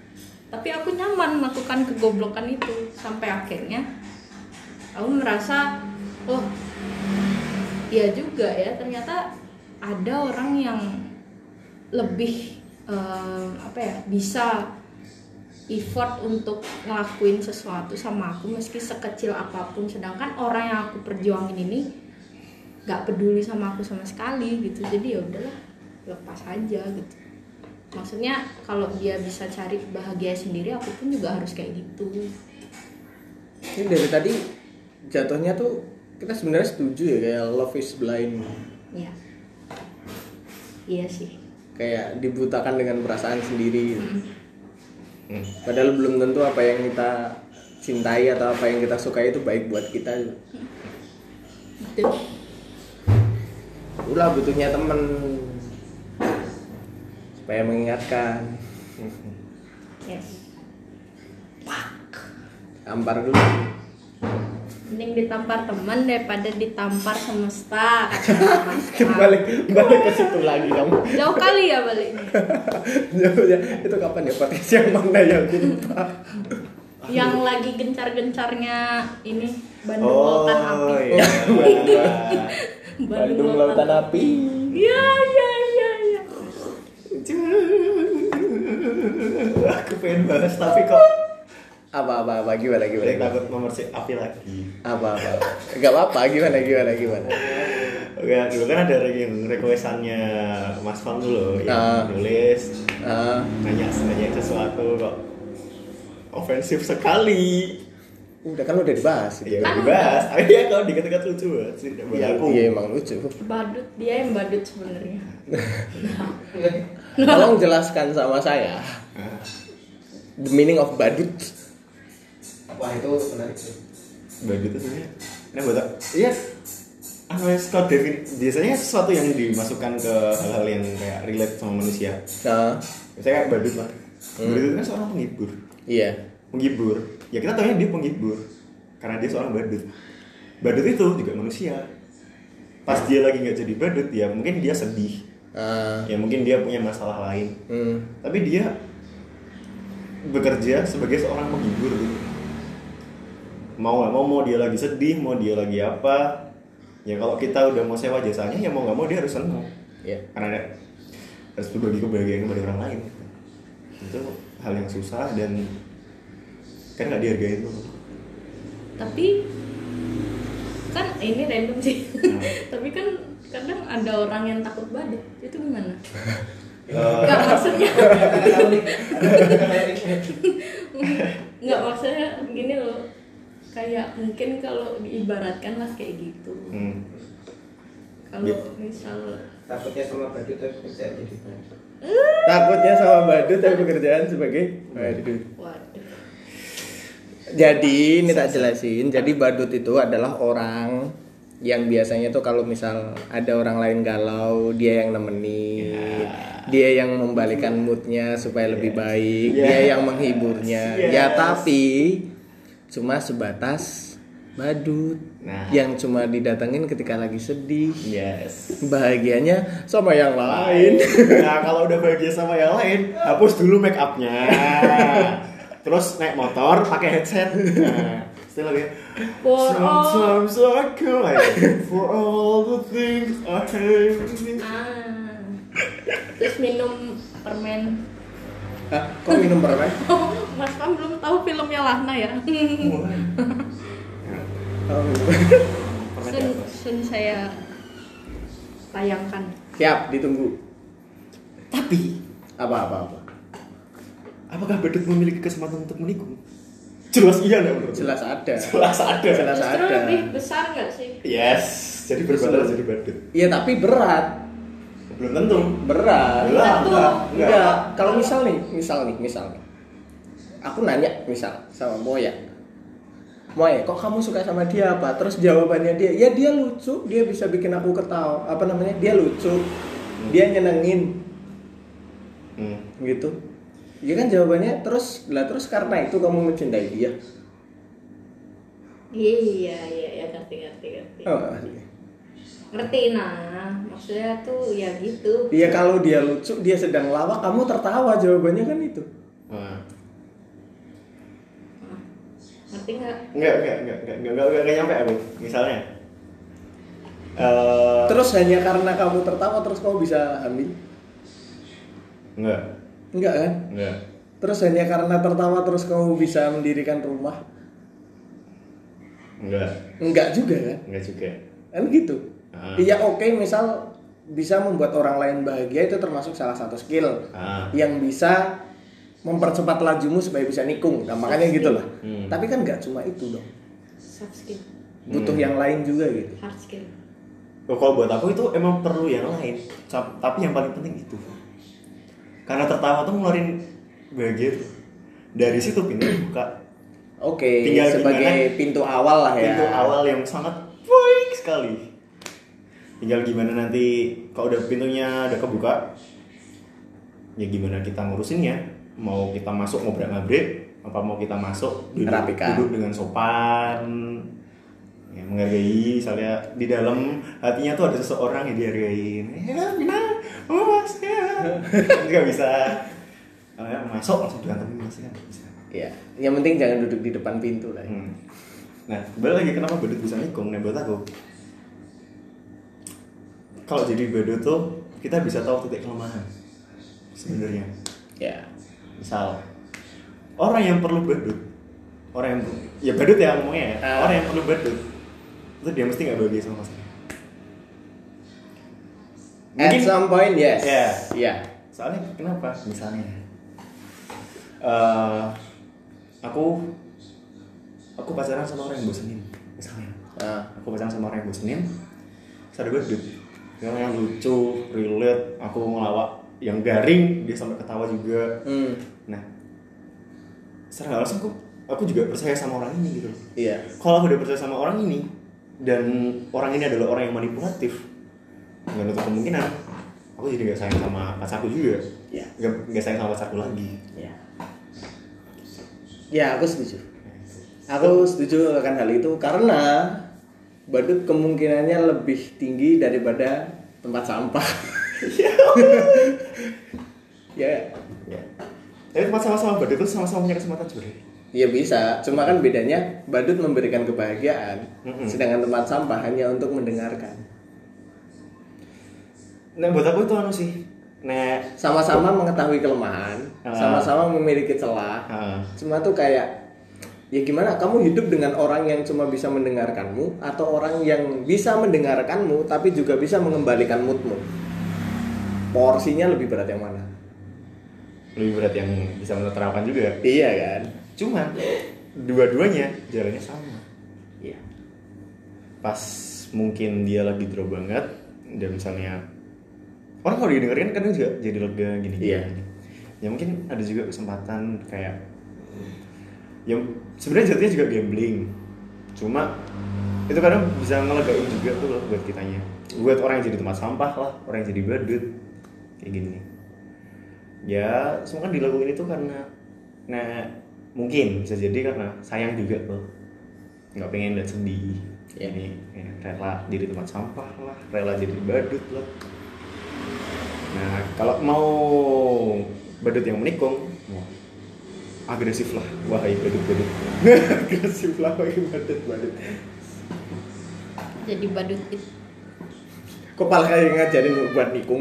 Tapi aku nyaman melakukan kegoblokan itu. Sampai akhirnya aku merasa oh iya juga ya. Ternyata ada orang yang lebih eh, apa ya bisa effort untuk ngelakuin sesuatu sama aku meski sekecil apa pun. Sedangkan orang yang aku perjuangin ini nggak peduli sama aku sama sekali gitu. Jadi ya udahlah lepas aja gitu maksudnya kalau dia bisa cari bahagia sendiri aku pun juga harus kayak gitu Ini dari tadi jatuhnya tuh kita sebenarnya setuju ya kayak love is blind. ya iya sih Kayak dibutakan dengan perasaan sendiri. gitu. Hmm. Padahal belum tentu apa yang kita cintai atau apa yang kita sukai itu baik buat kita. gitu Itulah butuhnya temen supaya mengingatkan. yes. Tampar dulu. Mending ditampar teman daripada ditampar semesta balik balik ke situ lagi kamu. Jauh kali ya baliknya Ya, ya, itu kapan ya podcast yang mana yang lupa. Yang lagi gencar-gencarnya ini Bandung Lautan Api. Oh iya. Bandung Lautan Api. Iya iya Aku pengen bahas tapi kok apa apa apa? Gimana Saya gimana? takut nomor si api lagi. apa apa? Nggak apa apa gimana gimana gimana? Oke, dulu kan ada yang requestannya Mas Fam dulu yang nulis Ah, nanya nanya sesuatu kok. Ofensif sekali. Udah kan udah dibahas Ya itu udah dibahas. Tapi ya kalau dikat-dikat lucu banget sih Iya, aku. iya emang lucu badut dia yang badut sebenarnya tolong jelaskan sama saya the meaning of badut Wah itu menarik sih. Baju itu sebenarnya. Nah, buat iya. Ya, kalau defin biasanya sesuatu yang dimasukkan ke hal-hal yang kayak relate sama manusia. nah Misalnya kayak badut lah. Badut itu kan seorang penghibur. iya Penghibur. Ya kita tahunya dia penghibur. Karena dia seorang badut. Badut itu juga manusia. Pas dia lagi nggak jadi badut, ya mungkin dia sedih. Ah, Ya mungkin dia punya masalah lain. hmm, Tapi dia bekerja sebagai seorang penghibur gitu. Mau nggak mau, mau dia lagi sedih, mau dia lagi apa, ya kalau kita udah mau sewa jasanya, ya mau nggak mau dia harus senang. iya Karena ada, harus berbagi kebahagiaan kepada orang lain. Itu hal yang susah dan kan nggak dihargai itu. tapi kan ini random sih. Hmm. tapi kan kadang ada orang yang takut badut. Itu gimana? Eh, nggak maksudnya. Nggak maksudnya gini loh. Kayak mungkin kalau diibaratkan lah kayak gitu. Hmm. kalau Ya. misal Takutnya sama badut tapi bisa jadi takutnya sama badut tapi pekerjaan sebagai badut waduh Jadi ini tak jelasin. Jadi badut itu adalah orang yang biasanya tuh kalau misal ada orang lain galau, dia yang nemenin, dia yang membalikan moodnya supaya lebih baik, Yeah. dia yang menghiburnya. Ya Yes. tapi cuma sebatas badut Nah. yang cuma didatengin ketika lagi sedih. Yes. Bahagianya sama yang lain. Nah kalau udah bahagia sama yang lain, hapus dulu make upnya. Terus naik motor, pakai headset. Nah, setelah lagi. For all- Sometimes I cry for all the things I hate. ah terus minum permen Hah, kok minum permen? oh mas Pam belum tahu filmnya Lahna ya Oh. sun, sun saya tayangkan Siap, ditunggu. Tapi, Apa apa apa. Apakah badut memiliki kesempatan untuk menikung? Jelas iya nggak menurut? Jelas ada. Jelas ada. Jelas justru ada. lebih besar nggak sih Yes. Jadi berbanding jadi badut. Iya tapi berat, Belum tentu. berat. Enggak, Tentu. enggak, Enggak. Kalau misal nih, misal nih, misal nih. Aku nanya misal sama Moya. Moya, kok kamu suka sama dia apa? Terus jawabannya dia, ya dia lucu, dia bisa bikin aku ketawa. Apa namanya? Dia lucu. Dia nyenengin Hmm. gitu. Iya kan jawabannya terus lah terus karena itu kamu mencintai dia. iya iya iya ngerti ngerti ngerti Oh, ngerti nah maksudnya tuh ya gitu Iya kalau dia lucu, dia sedang lawak, kamu tertawa jawabannya kan itu. Wah. Nah, ngerti nggak Enggak, enggak, enggak, enggak, enggak, enggak, enggak, enggak nyampe aku. Misalnya. Eh, Terus hanya karena kamu tertawa terus kamu bisa hamil? enggak, Enggak kan? enggak. Terus hanya karena tertawa terus kamu bisa mendirikan rumah? Enggak, Enggak juga kan? enggak juga. Kan gitu. Ah. Iya oke misal bisa membuat orang lain bahagia itu termasuk salah satu skill Ah. yang bisa mempercepat lajumu supaya bisa nikung. Nah, makanya gitu lah. Hmm. Tapi kan nggak cuma itu dong. soft skill Butuh Hmm. yang lain juga gitu. hard skill Oh, kalau buat aku itu emang perlu yang lain. Tapi yang paling penting itu. Karena tertawa tuh ngeluarin bahagia tuh. Dari situ pintu buka. Oke, Tinggal sebagai gimana- pintu awal lah ya. Pintu awal yang sangat baik sekali. Tinggal gimana nanti kalau udah pintunya udah kebuka, ya gimana kita ngurusinnya. Mau kita masuk ngobrak ngabrik, apa mau kita masuk duduk, Rapikan. duduk dengan sopan ya, menghargai misalnya di dalam hatinya tuh ada seseorang yang dihargain ya oh mas ya nggak bisa kalau ya, masuk langsung diantemin mas kan bisa Iya. Yang penting jangan duduk di depan pintu lah. ya. Hmm. Nah, balik lagi kenapa badut bisa nikung? Nah, buat aku kalau jadi badut tuh kita bisa tahu titik kelemahan sebenarnya. Ya. Misal orang yang perlu badut, orang yang ya badut ya ngomongnya ya, Ah. orang yang perlu badut itu dia mesti nggak bahagia sama pasangan. At some point yes. Ya. Iya. Soalnya kenapa? Misalnya, eh aku aku pacaran sama orang yang bosenin, misalnya. Ah. aku pacaran sama orang yang bosenin ada badut yang, yang lucu relate aku ngelawak yang garing dia sampai ketawa juga Hmm. nah secara langsung aku aku juga percaya sama orang ini gitu Iya. kalau aku udah percaya sama orang ini dan orang ini adalah orang yang manipulatif nggak nutup kemungkinan aku jadi gak sayang sama pacarku juga Iya. nggak nggak sayang sama pacarku lagi Ya. Ya, aku setuju. Aku setuju akan hal itu karena badut kemungkinannya lebih tinggi daripada tempat sampah. ya, ya tapi tempat sama-sama badut itu sama-sama punya kesempatan sebenarnya ya bisa. Cuma kan bedanya badut memberikan kebahagiaan, Mm-mm. sedangkan tempat sampah hanya untuk mendengarkan. Nah buat aku itu anu sih nah Sama-sama mengetahui kelemahan, Ah. sama-sama memiliki celah. ah, Cuma tuh kayak ya gimana kamu hidup dengan orang yang cuma bisa mendengarkanmu atau orang yang bisa mendengarkanmu tapi juga bisa mengembalikan moodmu. Porsinya lebih berat yang mana? lebih berat yang bisa menerapkan juga Iya kan? cuman dua-duanya jalannya sama Iya. pas mungkin dia lagi drop banget dan misalnya orang kalau didengerin kadang juga jadi lega gini Iya. ya mungkin ada juga kesempatan kayak yang sebenarnya jatuhnya juga gambling. Cuma itu kadang bisa ngelegain juga tuh loh buat kitanya. Buat orang yang jadi tempat sampah lah orang yang jadi badut kayak gini. Ya semua kan dilakuin itu karena nah mungkin bisa jadi karena sayang juga tuh nggak pengen lihat sedih Iya. ini ya, rela jadi tempat sampah lah rela jadi badut lah nah kalau mau badut yang menikung wah, agresif lah wahai badut badut agresif lah wahai badut badut jadi badut itu Kok malah kayak ngajarin buat nikung?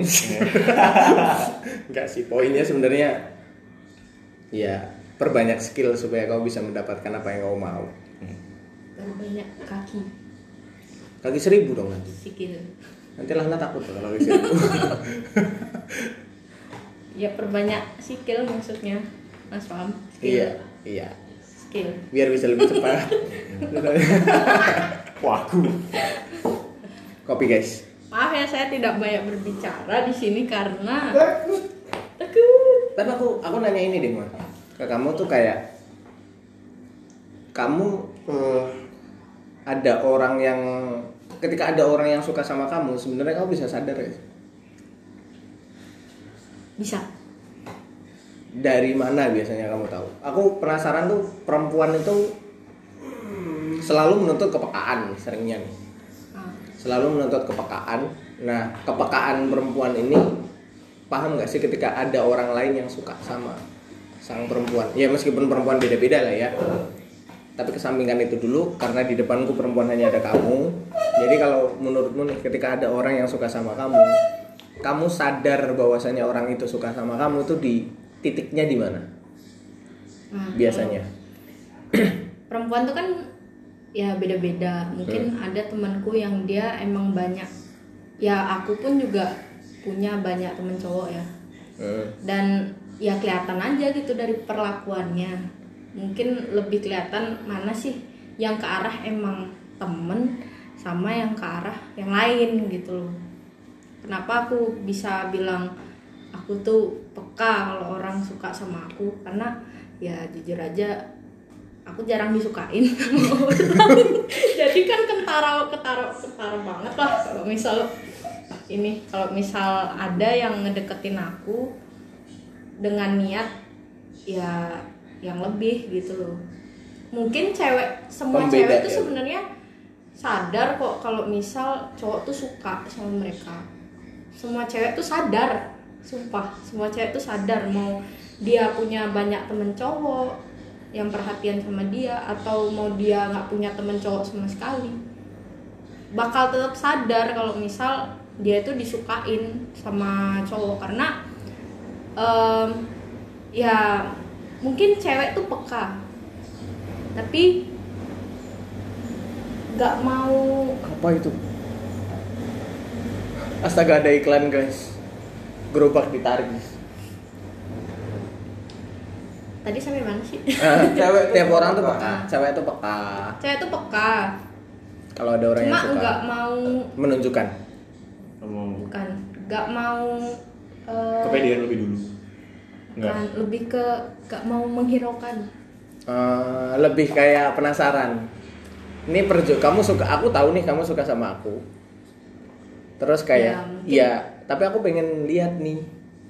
Enggak sih, poinnya sebenarnya ya perbanyak skill supaya kau bisa mendapatkan apa yang kau mau. banyak kaki Kaki seribu dong nanti. sikil Nanti Lana takut tuh kalau seribu. ya perbanyak sikil maksudnya mas paham skill iya, iya. skill Biar bisa lebih cepat. waku Kopi guys. maaf ya saya tidak banyak berbicara di sini karena Takut. takut Tapi aku aku nanya ini deh, Mon. Ke kamu tuh kayak kamu eh, ada orang yang ketika ada orang yang suka sama kamu, sebenarnya kamu bisa sadar ya? bisa Dari mana biasanya kamu tahu? Aku penasaran tuh perempuan itu selalu menuntut kepekaan seringnya nih. Ah, Selalu menuntut kepekaan. Nah, kepekaan perempuan ini paham nggak sih ketika ada orang lain yang suka sama sang perempuan? Ya meskipun perempuan beda-beda lah ya. Tapi kesampingkan itu dulu karena di depanku perempuan hanya ada kamu. Jadi kalau menurutmu nih ketika ada orang yang suka sama kamu, kamu sadar bahwasanya orang itu suka sama kamu tuh di titiknya di mana? nah, Biasanya. perempuan tuh kan ya beda-beda mungkin ada temanku yang dia emang banyak ya aku pun juga punya banyak temen cowok ya Hmm. dan ya kelihatan aja gitu dari perlakuannya mungkin lebih kelihatan mana sih yang ke arah emang temen sama yang ke arah yang lain gitu loh. Kenapa aku bisa bilang aku tuh peka kalau orang suka sama aku? Karena ya jujur aja aku jarang disukain. Jadi kan kentara ketara ketara banget lah. Kalau misal ini kalau misal ada yang ngedeketin aku dengan niat ya yang lebih gitu loh. Mungkin cewek semua Pembeda cewek tuh ya. sebenarnya sadar kok kalau misal cowok tuh suka sama mereka. Semua cewek tuh sadar sumpah. Semua cewek tuh sadar mau dia punya banyak temen cowok yang perhatian sama dia atau mau dia nggak punya temen cowok sama sekali. Bakal tetap sadar kalau misal dia itu disukain sama cowok karena em, ya mungkin cewek tuh peka. Tapi nggak mau. Apa itu? Astaga ada iklan guys. Gerobak ditarik. Tadi sampai mana sih? Eh, Cewek tiap orang tuh peka. cewek tuh peka. Cewek tuh peka. Kalau ada orang cuma yang suka. nggak mau menunjukkan. Bukan. Nggak mau eh, kepedean lebih dulu. Enggak. bukan, lebih ke nggak mau menghiraukan Eh, lebih kayak penasaran ini perju kamu suka aku tahu nih kamu suka sama aku terus Ya, kayak mungkin. iya tapi aku pengen lihat nih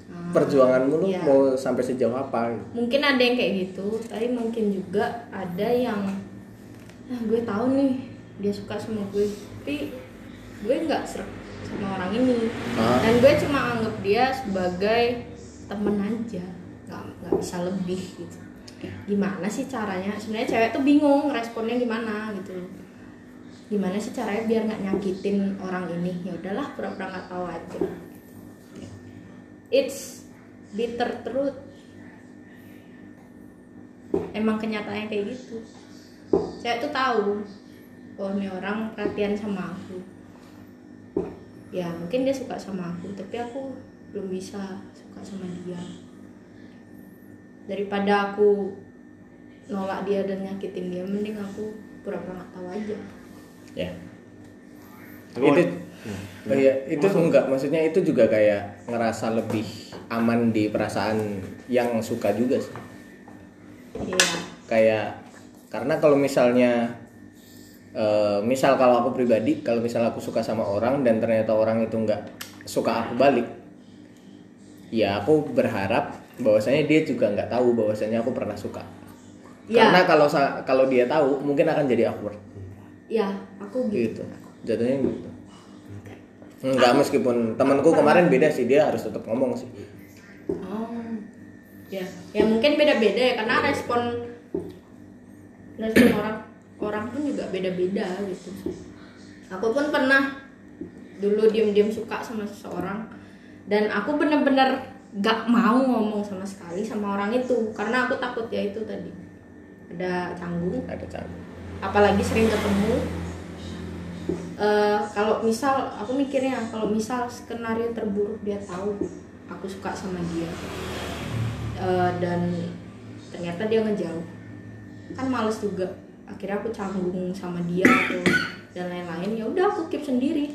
Ah, perjuanganmu lu iya. mau sampai sejauh apa mungkin ada yang kayak gitu tapi mungkin juga ada yang ah gue tahu nih dia suka sama gue tapi gue nggak serak sama orang ini Ah. dan gue cuma anggap dia sebagai temen aja nggak bisa lebih gitu. Gimana sih caranya? Sebenarnya cewek tuh bingung responnya gimana gitu. Gimana sih caranya biar nggak nyakitin orang ini? Ya udahlah pura-pura nggak tahu aja. It's bitter truth. Emang kenyataannya kayak gitu. Saya tuh tahu oh ini orang perhatian sama aku. Ya mungkin dia suka sama aku tapi aku belum bisa suka sama dia daripada aku nolak dia dan nyakitin dia mending aku pura-pura nggak tahu aja. Ya. Itu oh iya, itu enggak. Maksudnya itu juga kayak ngerasa lebih aman di perasaan yang suka juga sih. Iya. Kayak karena kalau misalnya eh, misal kalau aku pribadi kalau misal aku suka sama orang dan ternyata orang itu nggak suka aku balik ya aku berharap bahwasanya dia juga nggak tahu bahwasanya aku pernah suka. Ya. karena kalau kalau dia tahu mungkin akan jadi awkward. Ya aku gitu. Gitu. Jatuhnya gitu. Enggak meskipun temanku kemarin beda sih dia harus tetap ngomong sih. Oh, ya, ya mungkin beda-beda ya karena respon respon orang orang pun juga beda-beda gitu. Aku pun pernah dulu diem-diem suka sama seseorang. Dan aku bener-bener gak mau ngomong sama sekali sama orang itu karena aku takut ya itu tadi. Ada canggung. Ada canggung. Apalagi sering ketemu. Eh, kalau misal aku mikirnya kalau misal skenario terburuk dia tahu aku suka sama dia. Eh, dan ternyata dia ngejauh. Kan males juga. Akhirnya aku canggung sama dia atau dan lain-lain. Ya udah aku keep sendiri.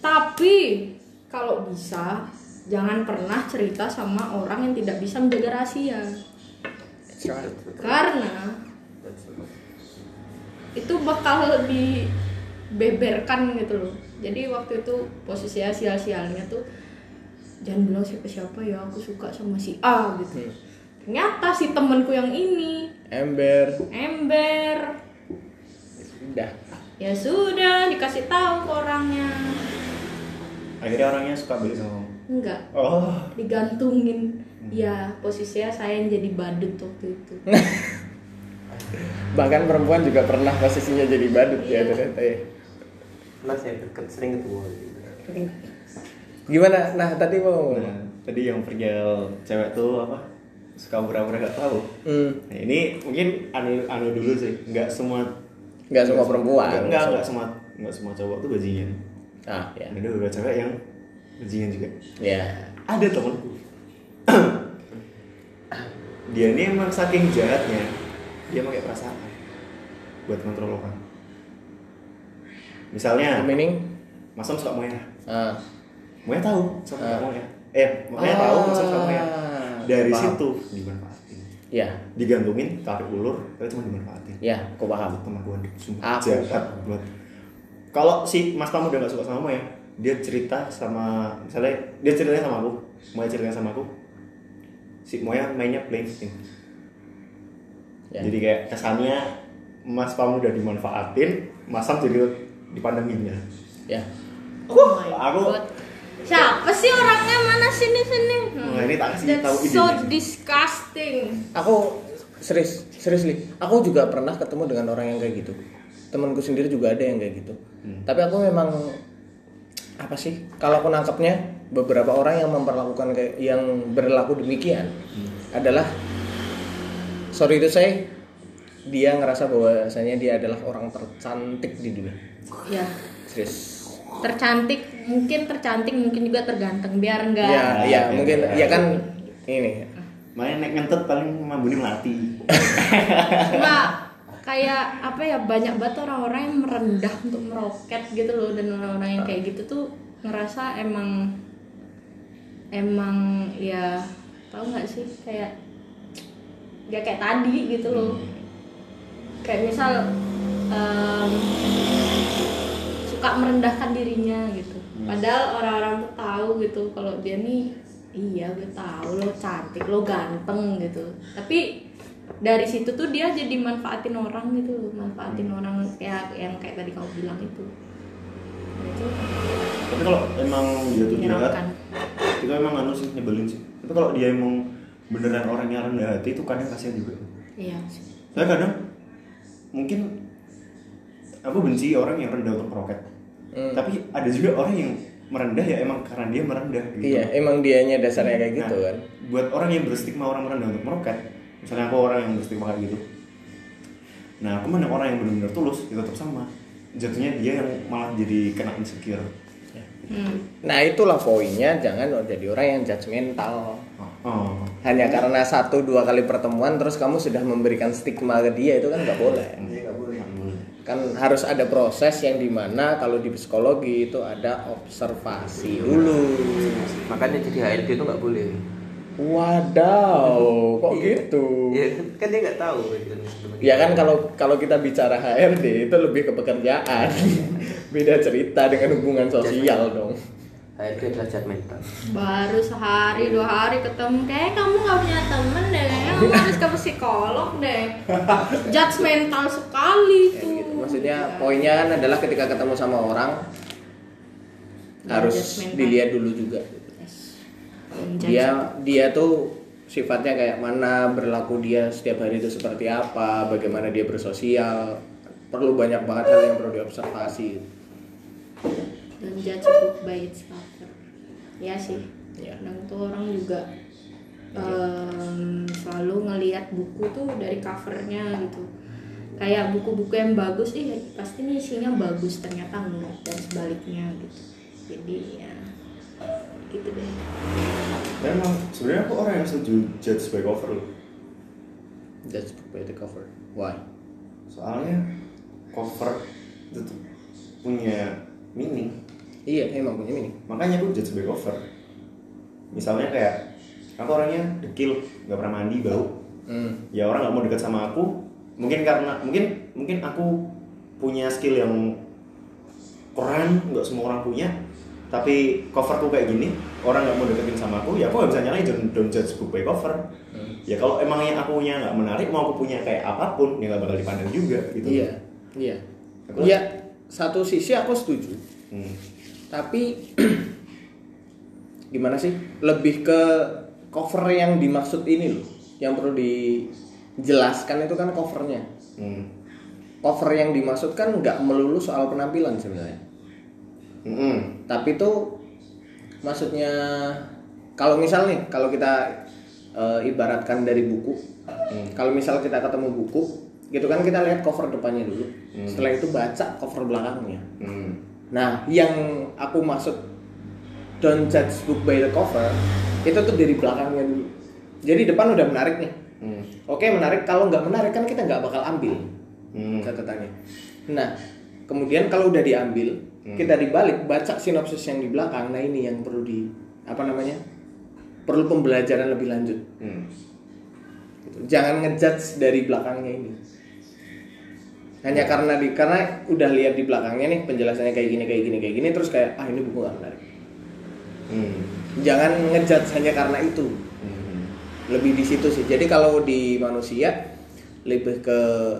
Tapi kalau bisa jangan pernah cerita sama orang yang tidak bisa menjaga rahasia. Karena itu bakal dibeberkan gitu loh. Jadi waktu itu posisi sial-sialnya tuh jangan bilang siapa-siapa ya aku suka sama si A gitu. Hmm. ternyata si temenku yang ini ember. Ember. Udah. Ya sudah dikasih tahu ke orangnya. Akhirnya orangnya suka balik sama kamu. Enggak Oh. digantungin ya posisinya saya yang jadi badut waktu itu bahkan perempuan juga pernah posisinya jadi badut Iya. ya ternyata ya Pernah saya deket sering ketemu gitu. gimana nah tadi mau Nah, tadi yang perihal cewek tuh apa? Suka pura-pura gak tahu. hmm, Nah, ini mungkin anu anu dulu sih. Nggak semua nggak semua perempuan Nggak, nggak, nggak semua nggak semua cowok tuh bajingan. ah ya Ada beberapa cewek yang bajingan juga. ya Ada temanku. dia ini emang saking jahatnya dia pakai perasaan buat kontrol orang. Misalnya, meaning Mas Om suka Moya. ah Moya tahu suka Ah. Moya. Eh, Moya tahu Mas Om suka Moya. Ah, Dari paham. situ dimanfaatin. ya Digantungin, tarik ulur, tapi cuma dimanfaatin. ya aku paham Teman gue sumpah Aku jahat banget. Kalau si Mas kamu udah gak suka sama Moya, dia cerita sama misalnya dia ceritanya sama aku, Moya ceritanya sama aku. Si Moya mainnya playing victim. Ya. Jadi kayak kesannya Mas Pam udah dimanfaatin, Mas Sam jadi dipandangin ya. ya Oh my Aku- God. Siapa sih orangnya mana sini sini? Nah, ini tak kasih tahu so idenya. disgusting. aku serius serius li aku juga pernah ketemu dengan orang yang kayak gitu temanku sendiri juga ada yang kayak gitu tapi aku memang apa sih? Kalau aku nangkepnya beberapa orang yang memperlakukan kayak yang berlaku demikian adalah sorry itu saya dia ngerasa bahwasanya dia adalah orang tercantik di dunia. Ya, serius. Tercantik mungkin tercantik mungkin juga terganteng biar enggak ya ya oke, mungkin oke. ya kan ini. Main naik ngentet paling mambuni melati. cuma kayak apa ya banyak banget orang-orang yang merendah untuk meroket gitu loh. Dan orang-orang yang kayak gitu tuh ngerasa emang emang ya tahu nggak sih kayak ya kayak tadi gitu loh. Kayak misal em, suka merendahkan dirinya gitu. Padahal orang-orang tuh tahu gitu kalau dia nih iya gue tahu lo cantik lo ganteng gitu. Tapi dari situ tuh dia jadi manfaatin orang gitu manfaatin orang kayak yang kayak tadi kamu bilang itu Nah, itu Tapi kalau emang dia tuh jahat, itu emang anu sih nyebelin sih. Tapi kalau dia emang beneran orang yang rendah hati itu kadang kasihan juga. iya Saya kadang mungkin aku benci orang yang rendah untuk meroket. Hmm. Tapi ada juga orang yang merendah ya emang karena dia merendah gitu. iya emang dianya dasarnya kayak gitu Nah, kan Buat orang yang berstigma orang merendah untuk meroket, misalnya aku orang yang berstigma kayak gitu. Nah, aku mana orang yang benar-benar tulus, itu tetap sama. Jatuhnya dia yang malah jadi kena insecure. hmm. Nah itulah poinnya jangan jadi orang yang judgmental Oh. Hanya karena satu dua kali pertemuan terus kamu sudah memberikan stigma ke dia itu kan nggak boleh Iya nggak boleh. Kan harus ada proses yang di mana kalau di psikologi itu ada observasi dulu Makanya jadi HRD itu nggak boleh. Wadaw kok Iya. gitu Iya kan, kan dia nggak tahu kan. Ya kan kalau kalau kita bicara HRD itu lebih ke pekerjaan Beda cerita dengan hubungan sosial dong HRD adalah judgmental. baru sehari dua hari ketemu kayak kamu nggak punya temen deh kayaknya kamu harus ke psikolog deh judgmental sekali tuh gitu. Maksudnya poinnya kan adalah ketika ketemu sama orang Ya, harus dilihat dulu juga. Dia dia tuh sifatnya kayak mana berlaku dia setiap hari itu seperti apa, bagaimana dia bersosial. Perlu banyak banget hal yang perlu diobservasi. dan judge book by its cover ya sih Ya. dan tuh orang juga em, selalu ngelihat buku tuh dari covernya gitu kayak buku-buku yang bagus ih pasti nih isinya bagus ternyata enggak dan sebaliknya gitu jadi ya gitu deh Tapi emang sebenarnya aku orang yang setuju judge by cover loh. Book by the cover. Why? Soalnya cover itu tuh punya meaning. Iya, emang punya ini. Makanya aku judge by cover. Misalnya kayak aku orangnya dekil, nggak pernah mandi bau. Hmm. Ya orang nggak mau dekat sama aku. Mungkin karena mungkin mungkin aku punya skill yang keren, nggak semua orang punya. Tapi coverku kayak gini, orang nggak mau deketin sama aku, ya aku nggak bisa nyalain don't, don't judge book by cover. Hmm. Ya kalau emangnya akunya nggak menarik, mau aku punya kayak apa pun, ya nggak bakal dipandang juga gitu. Iya, iya. Aku- Iya, satu sisi aku setuju. Hmm. Tapi gimana sih? Lebih ke cover yang dimaksud ini loh. Yang perlu dijelaskan itu kan covernya. Hmm. Cover yang dimaksud kan nggak melulu soal penampilan sebenarnya. Hmm. Tapi tuh maksudnya kalau misal nih, kalau kita eh, ibaratkan dari buku, kalau misal kita ketemu buku, gitu kan kita lihat cover depannya dulu. Setelah itu baca cover belakangnya. Hmm. Nah, yang aku maksud don't judge book by the cover itu tuh dari belakangnya dulu. Jadi depan udah menarik nih. Hmm. Oke menarik, kalau nggak menarik kan kita nggak bakal ambil Hmm. catatannya. Nah, kemudian kalau udah diambil, kita dibalik baca sinopsis yang di belakang. Nah ini yang perlu di apa namanya? Perlu pembelajaran lebih lanjut. Hmm. Gitu. Jangan ngejudge dari belakangnya ini. Hanya karena di karena udah lihat di belakangnya nih penjelasannya kayak gini kayak gini kayak gini terus kayak ah ini buku nggak menarik. Hmm. Jangan ngejudge hanya karena itu. Hmm. Lebih di situ sih. Jadi kalau di manusia lebih ke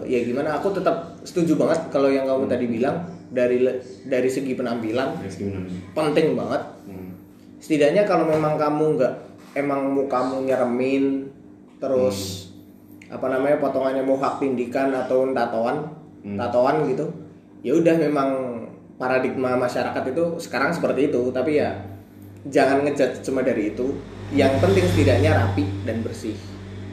ya gimana aku tetap setuju banget kalau yang kamu tadi bilang dari dari segi penampilan Terus gimana? penting banget Hmm. setidaknya kalau memang kamu nggak emang mukamu nyeremin terus apa namanya potongannya mau hak tindikan atau tatoan tatoan gitu ya udah memang paradigma masyarakat itu sekarang seperti itu tapi ya jangan ngejudge cuma dari itu yang penting setidaknya rapi dan bersih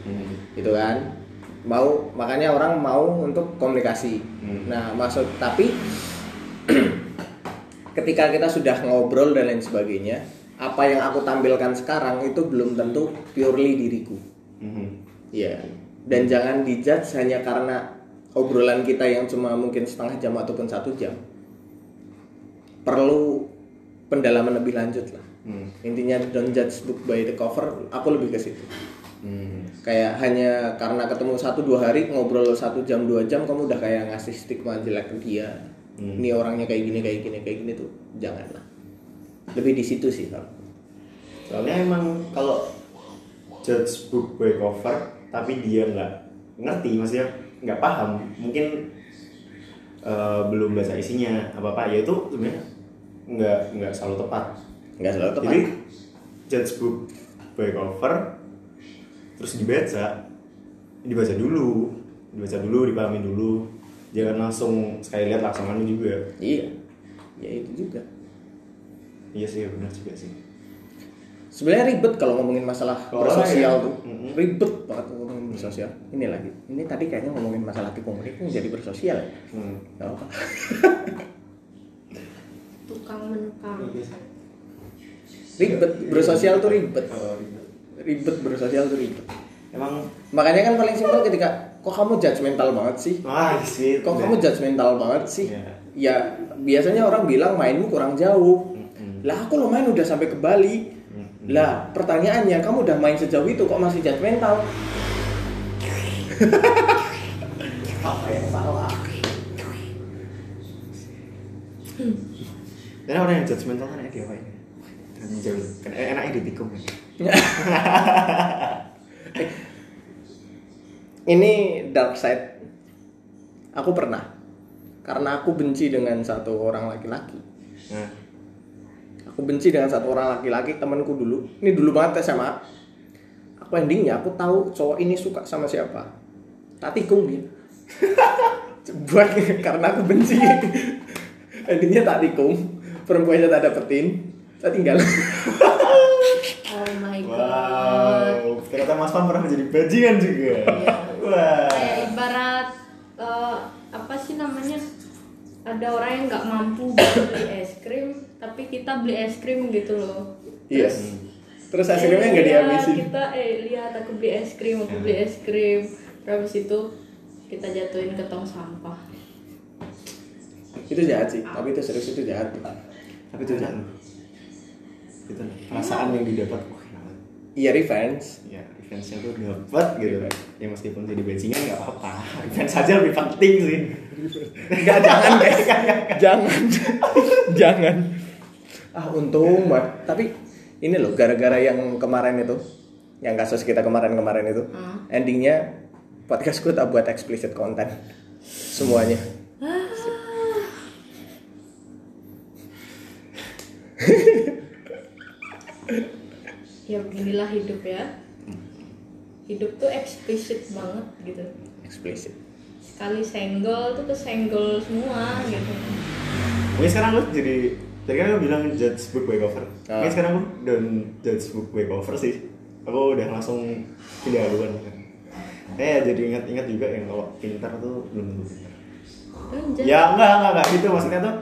Hmm. gitu kan mau makanya orang mau untuk komunikasi Hmm. nah maksud tapi ketika kita sudah ngobrol dan lain sebagainya apa yang aku tampilkan sekarang itu belum tentu purely diriku Hmm. ya dan jangan dijudge hanya karena obrolan kita yang cuma mungkin setengah jam ataupun satu jam perlu pendalaman lebih lanjut lah Hmm. intinya don't judge book by the cover aku lebih ke situ Hmm. kayak hanya karena ketemu satu dua hari ngobrol satu jam dua jam kamu udah kayak ngasih stigma jelek ke dia Hmm. ini orangnya kayak gini kayak gini kayak gini tuh janganlah lebih di situ sih kalau Soalnya emang kalau judge book by cover tapi dia nggak ngerti, maksudnya nggak paham, mungkin eh, belum baca isinya apa apa, ya itu sebenarnya nggak nggak selalu tepat. nggak selalu tepat Jadi judge book by cover terus dibaca, dibaca dulu, dibaca dulu, dipahami dulu, jangan langsung sekali lihat langsung anu juga. iya ya itu juga Iya sih benar juga sih. sebenarnya ribet kalau ngomongin masalah Oh, bersosial iya. tuh Mm-mm. ribet banget ngomongin bersosial ini lagi ini tadi kayaknya ngomongin masalah tikung ini jadi bersosial ya Hmm. Nggak apa tukang menumpang ribet bersosial tuh ribet ribet. ribet bersosial tuh ribet Emang makanya kan paling simpel ketika kok kamu judgmental banget sih wah sih. kok kamu judgmental banget sih Iya. ya biasanya orang bilang mainmu kurang jauh Mm-mm. lah aku lo main udah sampai ke Bali Mm-mm. lah pertanyaannya kamu udah main sejauh itu kok masih judgmental apa yang salah Dan orang yang judgmental kan dia apa ini? Dan jauh. Kan eh, enaknya ditikung. ini dark side. Aku pernah. Karena aku benci dengan satu orang laki-laki. Nah, aku benci dengan satu orang laki-laki temanku dulu. Ini dulu banget SMA aku endingnya aku tahu cowok ini suka sama siapa. Tikung dia. Buat karena aku benci. Endingnya tak tikung. Perempuannya tak dapetin. Saya tinggal. Oh my god. wow. Ternyata Mas Pam pernah menjadi bajingan juga. Wah. kayak ibarat eh, apa sih namanya? Ada orang yang nggak mampu beli es krim tapi kita beli es krim gitu loh. Iya. Terus hasilnya Eh, nggak iya, dihabisin? kita eh lihat aku beli es krim aku beli es krim. Terus habis itu kita jatuhin ke tong sampah. Itu jahat sih tapi itu serius itu jahat. Tapi itu kan itu perasaan yang didapat banget. iya revenge. Ya, revenge-nya tuh dapat gitu. Ya meskipun jadi bajingan nggak apa-apa. Revenge aja lebih penting sih. Enggak, jangan guys. jangan. jangan. Ah, untung banget. Tapi ini loh gara-gara yang kemarin itu, yang kasus kita kemarin-kemarin itu, Hmm. endingnya podcastku tak buat explicit content semuanya. ya beginilah hidup ya hidup tuh eksplisit banget gitu Explicit. sekali senggol tuh kesenggol semua gitu Mungkin sekarang lu jadi tadi kan lu bilang judge book by cover. Ah. Mungkin sekarang lu dan judge book by cover sih. Aku udah langsung pindah haluan kan. Eh jadi ingat-ingat juga yang kalau pintar tuh belum tentu pintar. Anjay. Ya enggak enggak enggak gitu maksudnya tuh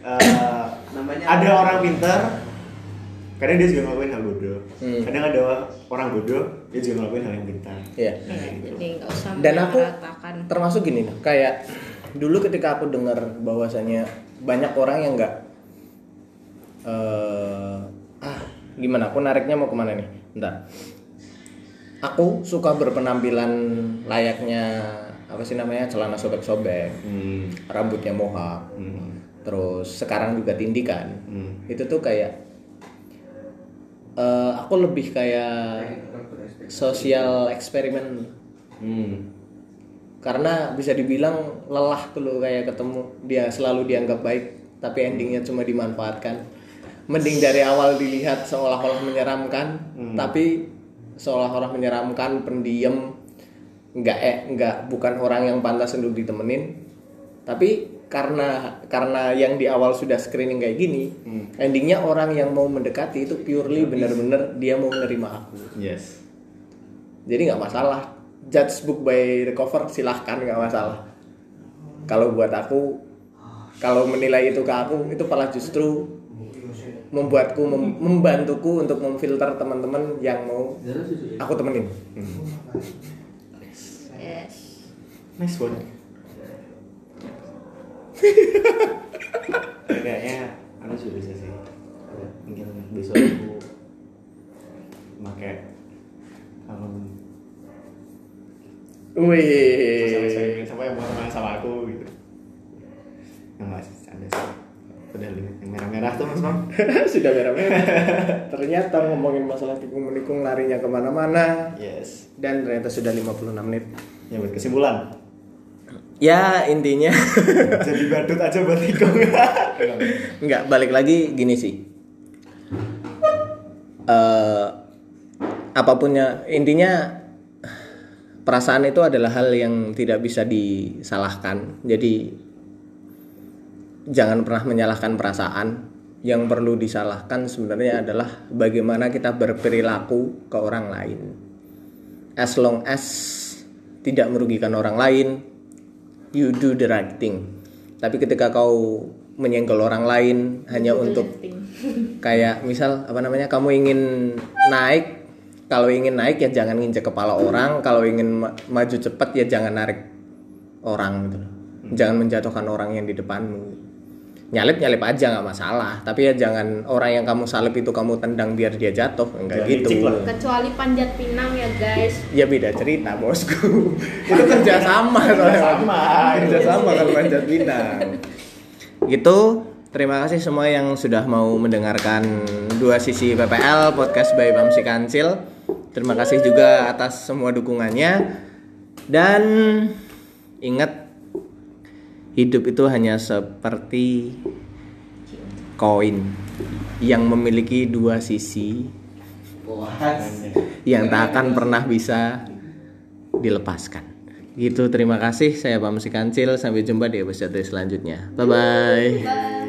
eh, Namanya ada orang pintar kadang dia juga ngelakuin hal bodoh. Hmm. Kadang ada orang bodoh dia juga ngelakuin hal yang pintar. Iya. Ya, jadi nggak usah Dan aku menyamaratakan. termasuk gini nih, kayak dulu ketika aku dengar bahwasanya banyak orang yang nggak eh ah gimana aku nariknya mau ke mana nih bentar aku suka berpenampilan layaknya apa sih namanya celana sobek-sobek Hmm. rambutnya mohak Hmm. terus sekarang juga tindikan Hmm. itu tuh kayak eh aku lebih kayak sosial eksperimen. Hmm. karena bisa dibilang lelah tuh lo kayak ketemu dia selalu dianggap baik tapi endingnya cuma dimanfaatkan. Mending dari awal dilihat seolah-olah menyeramkan tapi seolah-olah menyeramkan pendiam nggak eh nggak bukan orang yang pantas untuk ditemenin. Tapi karena karena yang di awal sudah screening kayak gini endingnya orang yang mau mendekati itu purely bener-bener dia mau menerima aku. Yes. Jadi nggak masalah. Judge book by the cover silahkan nggak masalah. Kalau buat aku kalau menilai itu ke aku itu malah justru membuatku mem- membantuku untuk memfilter teman-teman yang mau aku temenin. Yes. Nice one kayaknya aku juga bisa sih. Mungkin besok aku pakai kalung wih. Siapa yang mau teman sama aku gitu. Yang masih ada sih. Udah lihat yang merah-merah tuh mas bang. Sudah merah-merah. Ternyata ngomongin masalah tikung-menikung larinya ke mana-mana. Yes. Dan ternyata sudah 56 menit. Ya buat kesimpulan ya intinya. Jadi badut aja tikung nggak balik lagi gini sih. Eh apapunnya intinya perasaan itu adalah hal yang tidak bisa disalahkan. Jadi jangan pernah menyalahkan perasaan. Yang perlu disalahkan sebenarnya adalah bagaimana kita berperilaku ke orang lain. As long as tidak merugikan orang lain you do the right thing. Tapi ketika kau menyenggol orang lain hanya untuk kayak misal apa namanya kamu ingin naik kalau ingin naik ya jangan nginjek kepala orang kalau ingin ma- maju cepat ya jangan narik orang gitu. Loh. jangan menjatuhkan orang yang di depanmu nyalip nyalip aja nggak masalah. Tapi ya jangan orang yang kamu salip itu kamu tendang biar dia jatuh enggak Jangan gitu. lah. kecuali panjat pinang ya guys. Ya beda cerita bosku. Itu kerja sama soalnya. Sama. kerja sama kalau manjat bintang gitu. Terima kasih semua yang sudah mau mendengarkan dua sisi PPL podcast by Bamsi Kancil. Terima kasih juga atas semua dukungannya. Dan ingat hidup itu hanya seperti koin yang memiliki dua sisi yang tak akan pernah bisa dilepaskan. Gitu, terima kasih. Saya Bamsi Kancil. Sampai jumpa di episode selanjutnya. Bye bye. bye